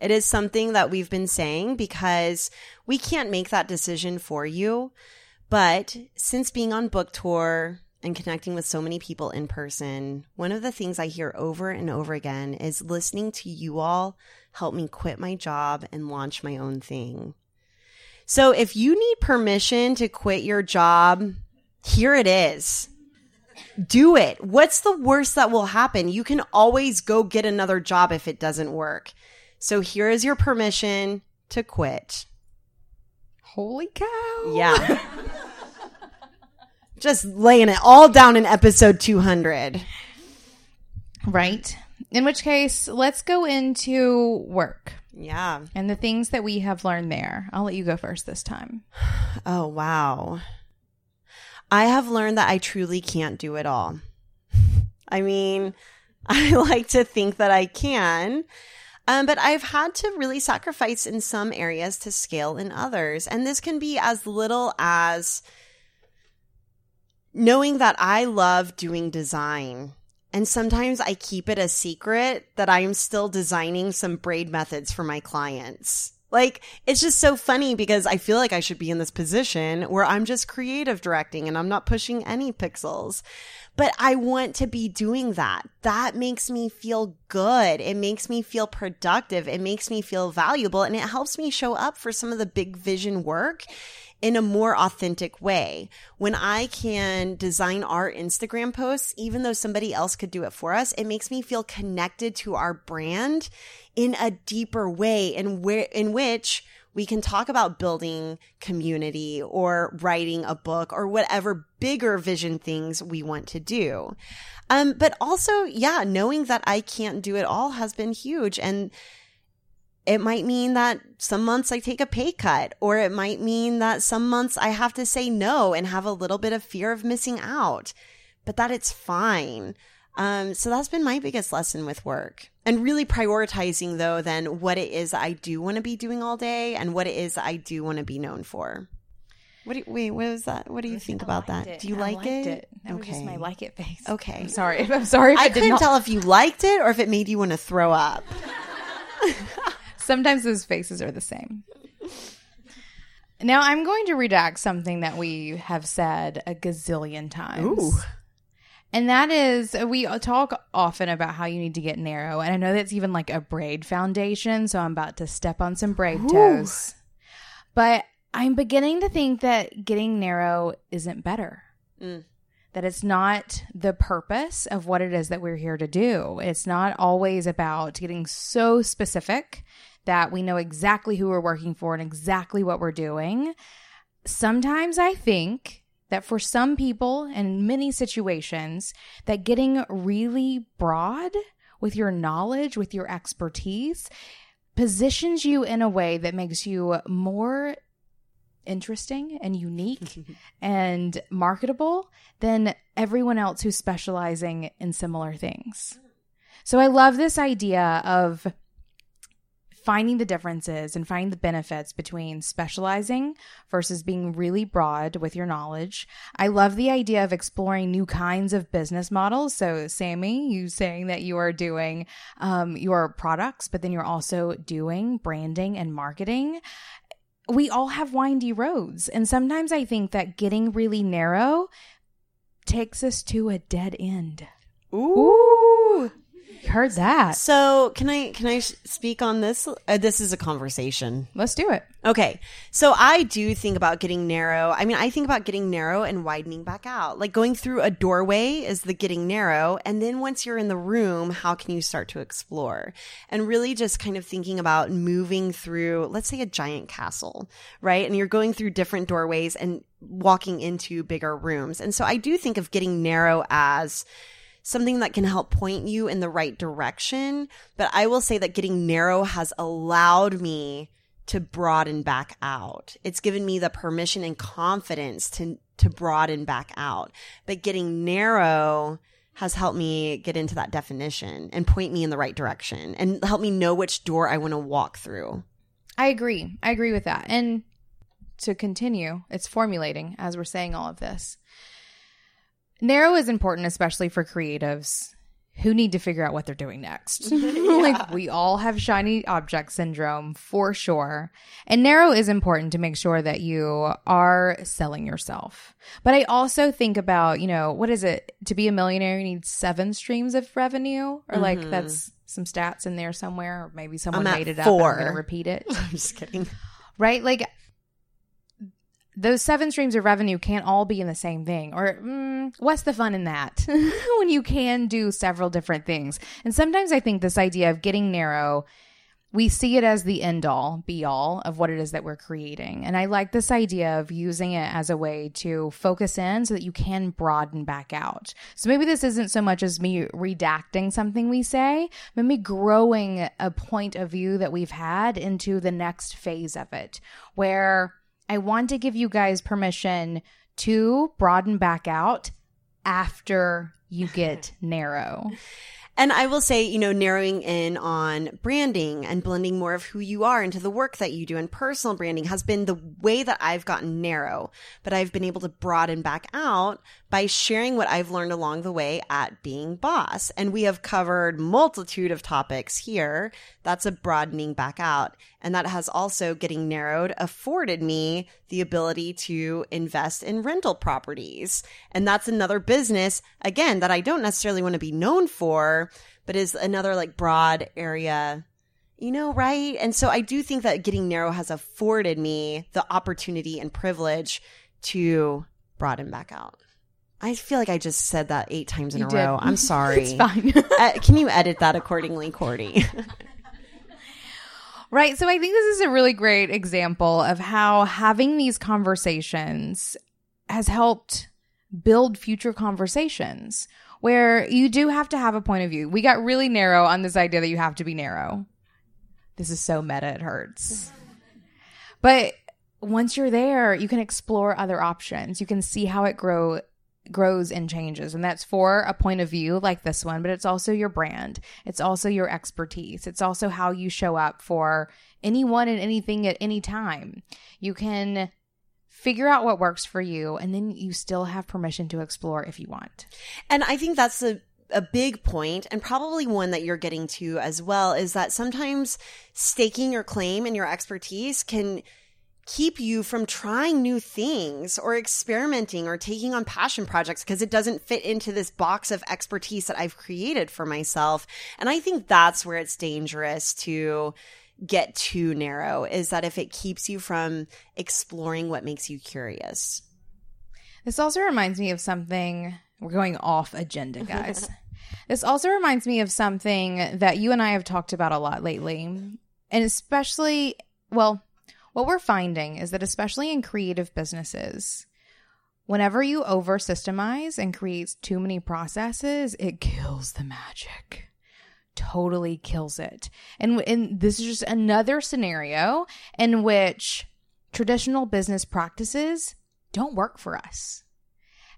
It is something that we've been saying because we can't make that decision for you. But since being on book tour and connecting with so many people in person, one of the things I hear over and over again is listening to you all help me quit my job and launch my own thing. So if you need permission to quit your job, here it is. Do it. What's the worst that will happen? You can always go get another job if it doesn't work. So here is your permission to quit. Holy cow. Yeah. Just laying it all down in episode 200. Right. In which case, let's go into work Yeah. and the things that we have learned there. I'll let you go first this time. Oh, wow. I have learned that I truly can't do it all. I mean, I like to think that I can. Um, but I've had to really sacrifice in some areas to scale in others. And this can be as little as knowing that I love doing design. And sometimes I keep it a secret that I'm still designing some braid methods for my clients. Like, it's just so funny because I feel like I should be in this position where I'm just creative directing and I'm not pushing any pixels. But I want to be doing that. That makes me feel good. It makes me feel productive. It makes me feel valuable and it helps me show up for some of the big vision work in a more authentic way. When I can design our Instagram posts, even though somebody else could do it for us, it makes me feel connected to our brand in a deeper way in where, in which We can talk about building community or writing a book or whatever bigger vision things we want to do. Um, but also, yeah, knowing that I can't do it all has been huge. And it might mean that some months I take a pay cut, or it might mean that some months I have to say no and have a little bit of fear of missing out, but that it's fine. Um, so that's been my biggest lesson with work. And really prioritizing, though, then what it is I do want to be doing all day and what it is I do want to be known for. What do you, wait, what is that? What do you think about that? It. Do you I like liked it? That was just my like it face. Okay. I'm sorry. I'm sorry. If I it did couldn't not- tell if you liked it or if it made you want to throw up. Sometimes those faces are the same. Now I'm going to redact something that we have said a gazillion times. Ooh. And that is, we talk often about how you need to get narrow. And I know that's even like a braid foundation. So I'm about to step on some braid toes. But I'm beginning to think that getting narrow isn't better. Mm. That it's not the purpose of what it is that we're here to do. It's not always about getting so specific that we know exactly who we're working for and exactly what we're doing. Sometimes I think that for some people and many situations that getting really broad with your knowledge, with your expertise positions you in a way that makes you more interesting and unique and marketable than everyone else who's specializing in similar things. So I love this idea of finding the differences and finding the benefits between specializing versus being really broad with your knowledge. I love the idea of exploring new kinds of business models. So, Sammy, you saying that you are doing um, your products, but then you're also doing branding and marketing. We all have windy roads. And sometimes I think that getting really narrow takes us to a dead end. Ooh. Heard that. So can I can I speak on this? Uh, this is a conversation. Let's do it. Okay. So I do think about getting narrow. I mean, I think about getting narrow and widening back out. Like going through a doorway is the getting narrow. And then once you're in the room, how can you start to explore? And really just kind of thinking about moving through, let's say a giant castle, right? And you're going through different doorways and walking into bigger rooms. And so I do think of getting narrow as something that can help point you in the right direction. But I will say that getting narrow has allowed me to broaden back out. It's given me the permission and confidence to, to broaden back out. But getting narrow has helped me get into that definition and point me in the right direction and help me know which door I want to walk through. I agree. I agree with that. And to continue, it's formulating as we're saying all of this. Narrow is important, especially for creatives who need to figure out what they're doing next. like we all have shiny object syndrome for sure. And narrow is important to make sure that you are selling yourself. But I also think about, you know, what is it? To be a millionaire, you need seven streams of revenue or like mm-hmm. that's some stats in there somewhere. Or maybe someone I'm made it up. and I'm going to repeat it I'm just kidding. right? Like those seven streams of revenue can't all be in the same thing. Or mm, what's the fun in that when you can do several different things? And sometimes I think this idea of getting narrow, we see it as the end all, be all of what it is that we're creating. And I like this idea of using it as a way to focus in so that you can broaden back out. So maybe this isn't so much as me redacting something we say, but me growing a point of view that we've had into the next phase of it, where I want to give you guys permission to broaden back out after you get narrow. And I will say, you know, narrowing in on branding and blending more of who you are into the work that you do and personal branding has been the way that I've gotten narrow, but I've been able to broaden back out by sharing what I've learned along the way at being boss. And we have covered multitude of topics here. That's a broadening back out. And that has also getting narrowed afforded me the ability to invest in rental properties. And that's another business, again, that I don't necessarily want to be known for, but is another like broad area you know, right? And so I do think that getting narrow has afforded me the opportunity and privilege to broaden back out. I feel like I just said that eight times in You a did. row. I'm sorry. It's fine. uh, can you edit that accordingly, Cordy? Right. So I think this is a really great example of how having these conversations has helped build future conversations where you do have to have a point of view. We got really narrow on this idea that you have to be narrow. This is so meta, it hurts. But once you're there, you can explore other options. You can see how it grow grows and changes. And that's for a point of view like this one, but it's also your brand. It's also your expertise. It's also how you show up for anyone and anything at any time. You can figure out what works for you and then you still have permission to explore if you want. And I think that's a a big point and probably one that you're getting to as well is that sometimes staking your claim and your expertise can keep you from trying new things or experimenting or taking on passion projects because it doesn't fit into this box of expertise that I've created for myself. And I think that's where it's dangerous to get too narrow is that if it keeps you from exploring what makes you curious. This also reminds me of something. We're going off agenda, guys. this also reminds me of something that you and I have talked about a lot lately. And especially, well, what we're finding is that, especially in creative businesses, whenever you over systemize and create too many processes, it kills the magic totally kills it. And, and this is just another scenario in which traditional business practices don't work for us.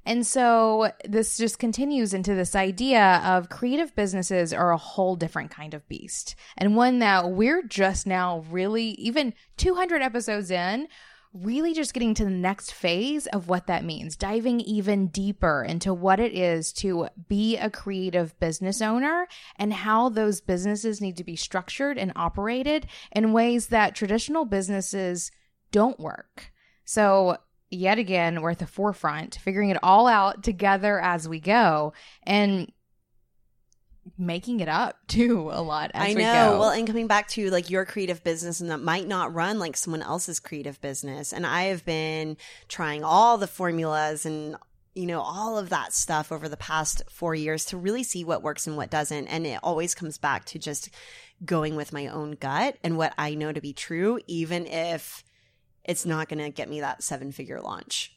And so this just continues into this idea of creative businesses are a whole different kind of beast and one that we're just now really, even 200 episodes in, really just getting to the next phase of what that means, diving even deeper into what it is to be a creative business owner and how those businesses need to be structured and operated in ways that traditional businesses don't work. So, yet again, we're at the forefront, figuring it all out together as we go. And making it up too a lot I know. Well, and coming back to like your creative business and that might not run like someone else's creative business. And I have been trying all the formulas and you know, all of that stuff over the past four years to really see what works and what doesn't. And it always comes back to just going with my own gut and what I know to be true, even if it's not going to get me that seven figure launch.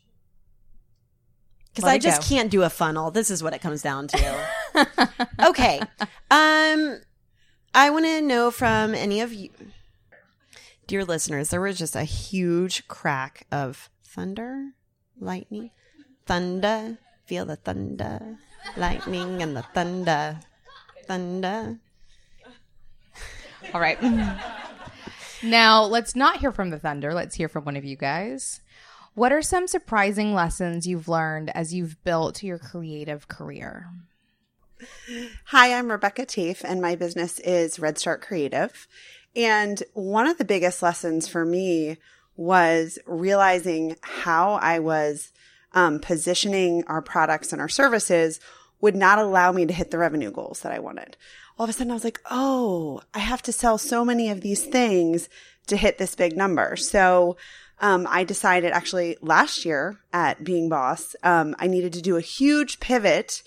Because I just go. can't do a funnel. This is what it comes down to. okay. Um, I want to know from any of you, dear listeners, there was just a huge crack of thunder, lightning, thunder. Feel the thunder, lightning, and the thunder, thunder. All right. now let's not hear from the thunder. Let's hear from one of you guys. What are some surprising lessons you've learned as you've built your creative career? Hi, I'm Rebecca Tafe, and my business is Red Start Creative. And one of the biggest lessons for me was realizing how I was um, positioning our products and our services would not allow me to hit the revenue goals that I wanted. All of a sudden, I was like, oh, I have to sell so many of these things to hit this big number. So um, I decided actually last year at Being Boss, um, I needed to do a huge pivot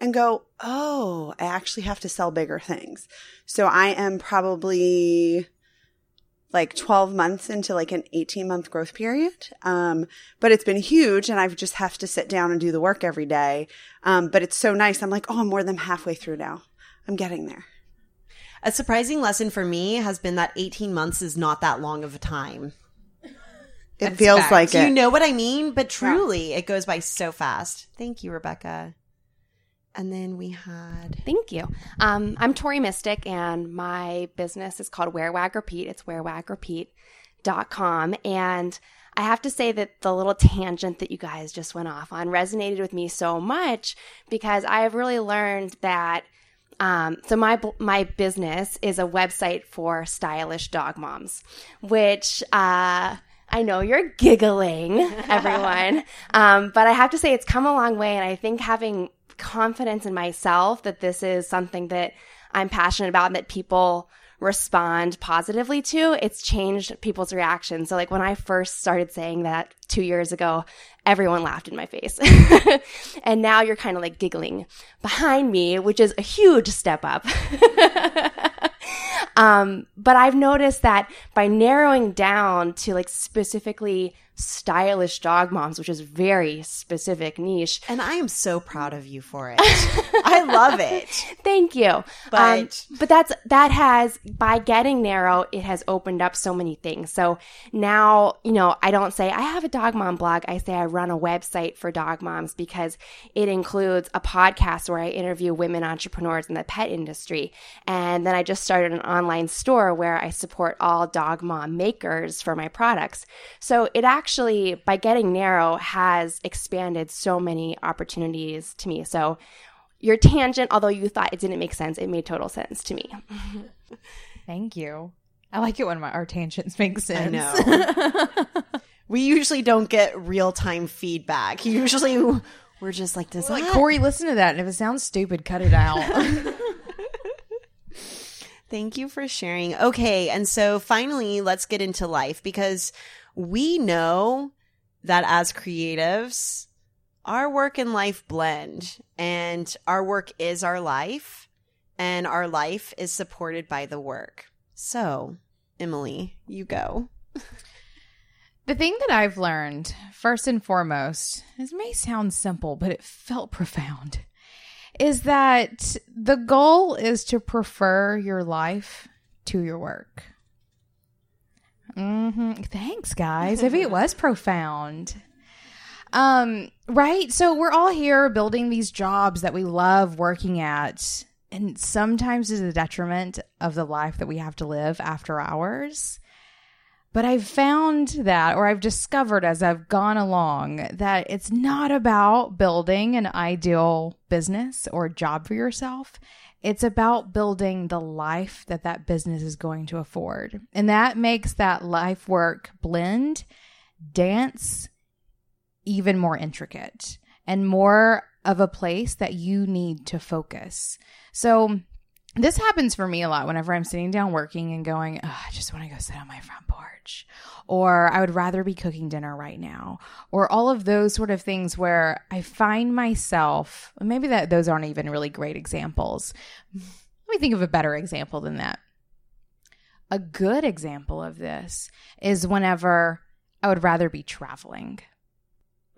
and go, oh, I actually have to sell bigger things. So I am probably like 12 months into like an 18 month growth period. Um, but it's been huge and I've just have to sit down and do the work every day. Um, but it's so nice. I'm like, oh, I'm more than halfway through now. I'm getting there. A surprising lesson for me has been that 18 months is not that long of a time. It feels fact. like Do it. You know what I mean? But truly, yeah. it goes by so fast. Thank you, Rebecca. And then we had. Thank you. Um, I'm Tori Mistick, and my business is called Wear Wag Repeat. It's wearwagrepeat.com. And I have to say that the little tangent that you guys just went off on resonated with me so much because I have really learned that. Um, so my my business is a website for stylish dog moms, which uh, I know you're giggling, everyone. um, but I have to say it's come a long way. And I think having confidence in myself that this is something that I'm passionate about and that people respond positively to, it's changed people's reactions. So like when I first started saying that two years ago, everyone laughed in my face. and now you're kind of like giggling behind me, which is a huge step up. Um, but I've noticed that by narrowing down to like specifically stylish dog moms, which is very specific niche. And I am so proud of you for it. I love it. Thank you. But um, but that's that has by getting narrow, it has opened up so many things. So now, you know, I don't say I have a dog mom blog. I say I run a website for dog moms because it includes a podcast where I interview women entrepreneurs in the pet industry. And then I just started an online store where I support all dog mom makers for my products. So it actually actually, by getting narrow, has expanded so many opportunities to me. So your tangent, although you thought it didn't make sense, it made total sense to me. Thank you. I like it when my, our tangents make sense. I know. we usually don't get real time feedback. Usually we're just like, does like? Corey, listen to that. And if it sounds stupid, cut it out. Thank you for sharing. Okay. And so finally, let's get into life because we know that as creatives, our work and life blend, and our work is our life, and our life is supported by the work. So, Emily, you go. the thing that I've learned, first and foremost, this may sound simple, but it felt profound, is that the goal is to prefer your life to your work. Mm-hmm. Thanks, guys. Maybe it was profound. Um, right. So we're all here building these jobs that we love working at, and sometimes is a detriment of the life that we have to live after hours. But I've found that, or I've discovered as I've gone along, that it's not about building an ideal business or job for yourself. It's about building the life that that business is going to afford. And that makes that life work blend, dance even more intricate and more of a place that you need to focus. So, this happens for me a lot whenever I'm sitting down working and going, oh, I just want to go sit on my front porch. Or I would rather be cooking dinner right now. Or all of those sort of things where I find myself, maybe that those aren't even really great examples. Let me think of a better example than that. A good example of this is whenever I would rather be traveling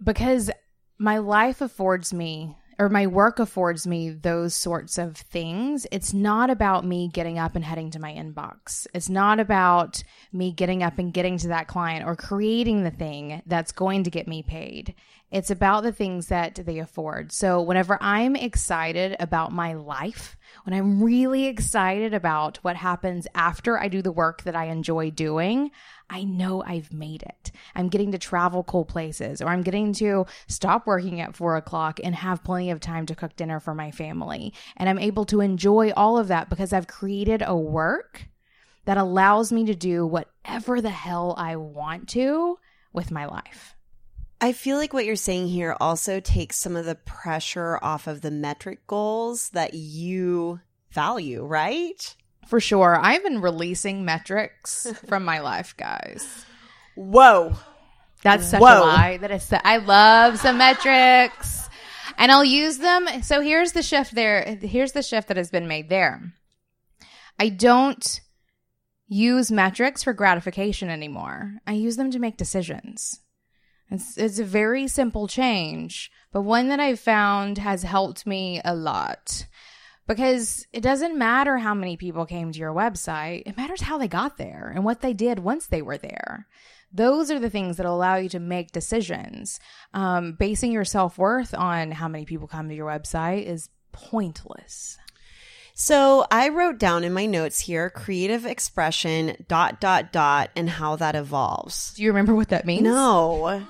because my life affords me or my work affords me those sorts of things. It's not about me getting up and heading to my inbox. It's not about me getting up and getting to that client or creating the thing that's going to get me paid. It's about the things that they afford. So whenever I'm excited about my life, when I'm really excited about what happens after I do the work that I enjoy doing, I know I've made it. I'm getting to travel cool places, or I'm getting to stop working at four o'clock and have plenty of time to cook dinner for my family. And I'm able to enjoy all of that because I've created a work that allows me to do whatever the hell I want to with my life. I feel like what you're saying here also takes some of the pressure off of the metric goals that you value, right? For sure. I've been releasing metrics from my life, guys. Whoa. That's such Whoa. a lie. That is, I love some metrics and I'll use them. So here's the shift there. Here's the shift that has been made there. I don't use metrics for gratification anymore. I use them to make decisions. It's, it's a very simple change, but one that I've found has helped me a lot because it doesn't matter how many people came to your website. It matters how they got there and what they did once they were there. Those are the things that allow you to make decisions. Um, basing your self worth on how many people come to your website is pointless. So I wrote down in my notes here creative expression dot dot dot and how that evolves. Do you remember what that means? No.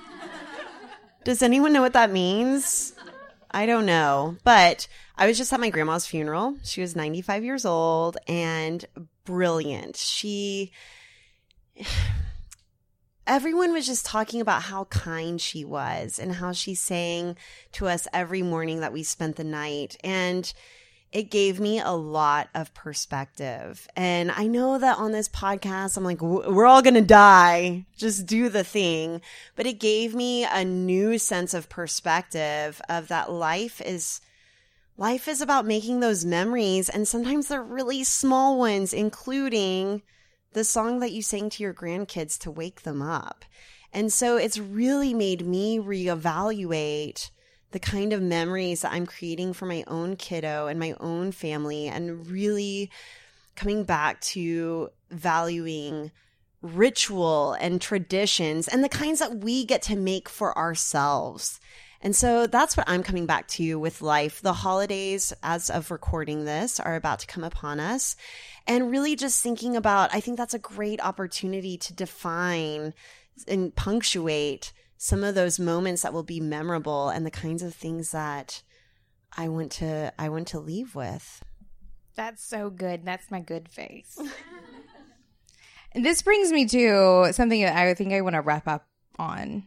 Does anyone know what that means? I don't know. But I was just at my grandma's funeral. She was 95 years old and brilliant. She everyone was just talking about how kind she was and how she sang to us every morning that we spent the night. And it gave me a lot of perspective. And I know that on this podcast, I'm like, we're all going to die. Just do the thing. But it gave me a new sense of perspective of that life is life is about making those memories. And sometimes they're really small ones, including the song that you sang to your grandkids to wake them up. And so it's really made me reevaluate the kind of memories that I'm creating for my own kiddo and my own family and really coming back to valuing ritual and traditions and the kinds that we get to make for ourselves. And so that's what I'm coming back to you with life. The holidays, as of recording this, are about to come upon us. And really just thinking about, I think that's a great opportunity to define and punctuate some of those moments that will be memorable and the kinds of things that I want to I want to leave with. That's so good. That's my good face. and this brings me to something that I think I want to wrap up on.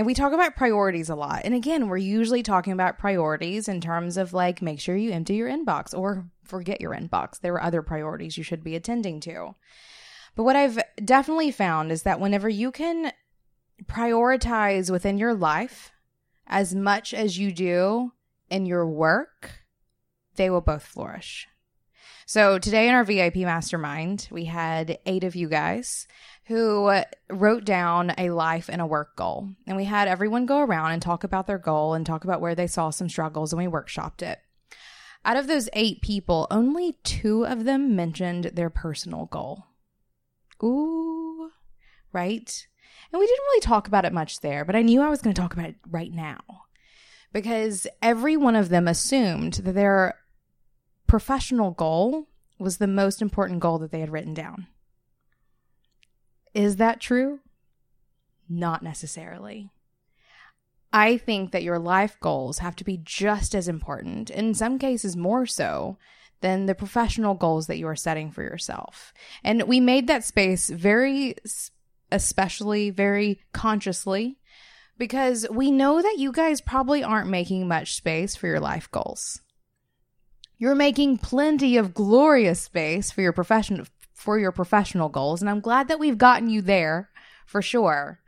And we talk about priorities a lot. And again, we're usually talking about priorities in terms of like make sure you empty your inbox or forget your inbox. There are other priorities you should be attending to. But what I've definitely found is that whenever you can prioritize within your life as much as you do in your work, they will both flourish. So today in our VIP mastermind, we had eight of you guys who wrote down a life and a work goal. And we had everyone go around and talk about their goal and talk about where they saw some struggles and we workshopped it. Out of those eight people, only two of them mentioned their personal goal. Ooh, right? And we didn't really talk about it much there, but I knew I was going to talk about it right now because every one of them assumed that their professional goal was the most important goal that they had written down. Is that true? Not necessarily. I think that your life goals have to be just as important, in some cases more so, than the professional goals that you are setting for yourself. And we made that space very especially very consciously because we know that you guys probably aren't making much space for your life goals. You're making plenty of glorious space for your profession for your professional goals and I'm glad that we've gotten you there for sure.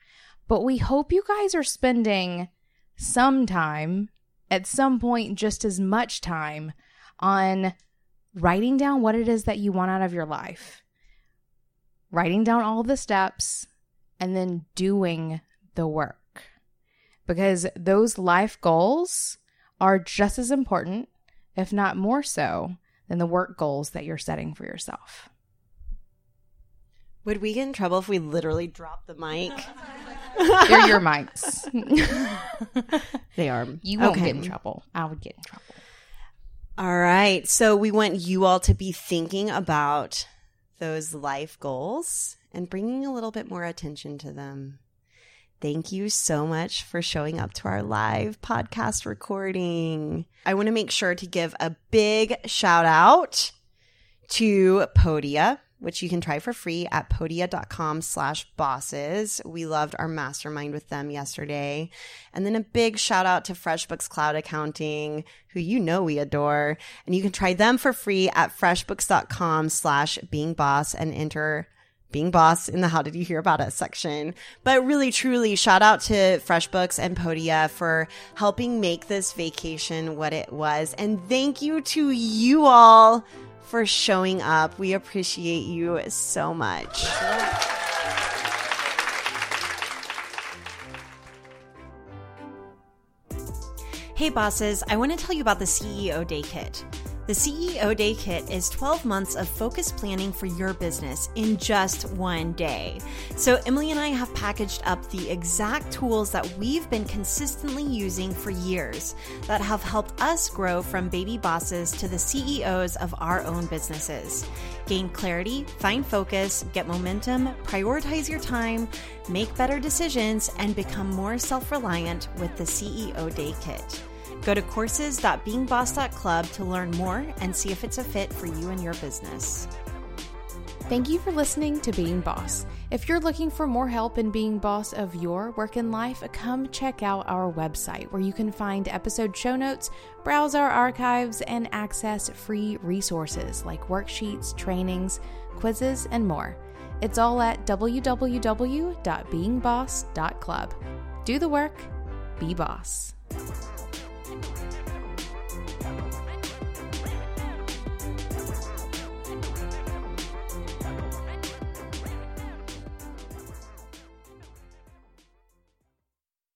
But we hope you guys are spending some time at some point just as much time on writing down what it is that you want out of your life. Writing down all the steps and then doing the work. Because those life goals are just as important, if not more so, than the work goals that you're setting for yourself. Would we get in trouble if we literally dropped the mic? They're your mics. they are. You won't okay. get in trouble. I would get in trouble. All right. So we want you all to be thinking about those life goals and bringing a little bit more attention to them. Thank you so much for showing up to our live podcast recording. I want to make sure to give a big shout out to Podia which you can try for free at podia.com slash bosses. We loved our mastermind with them yesterday. And then a big shout out to FreshBooks Cloud Accounting, who you know we adore. And you can try them for free at freshbooks.com slash being boss and enter being boss in the how did you hear about us section. But really, truly, shout out to FreshBooks and Podia for helping make this vacation what it was. And thank you to you all for showing up. We appreciate you so much. Hey, bosses, I want to tell you about the CEO Day Kit. The CEO Day Kit is 12 months of focused planning for your business in just one day. So, Emily and I have packaged up the exact tools that we've been consistently using for years that have helped us grow from baby bosses to the CEOs of our own businesses. Gain clarity, find focus, get momentum, prioritize your time, make better decisions, and become more self reliant with the CEO Day Kit. Go to courses.beingboss.club to learn more and see if it's a fit for you and your business. Thank you for listening to Being Boss. If you're looking for more help in being boss of your work and life, come check out our website where you can find episode show notes, browse our archives, and access free resources like worksheets, trainings, quizzes, and more. It's all at www.beingboss.club. Do the work, be boss.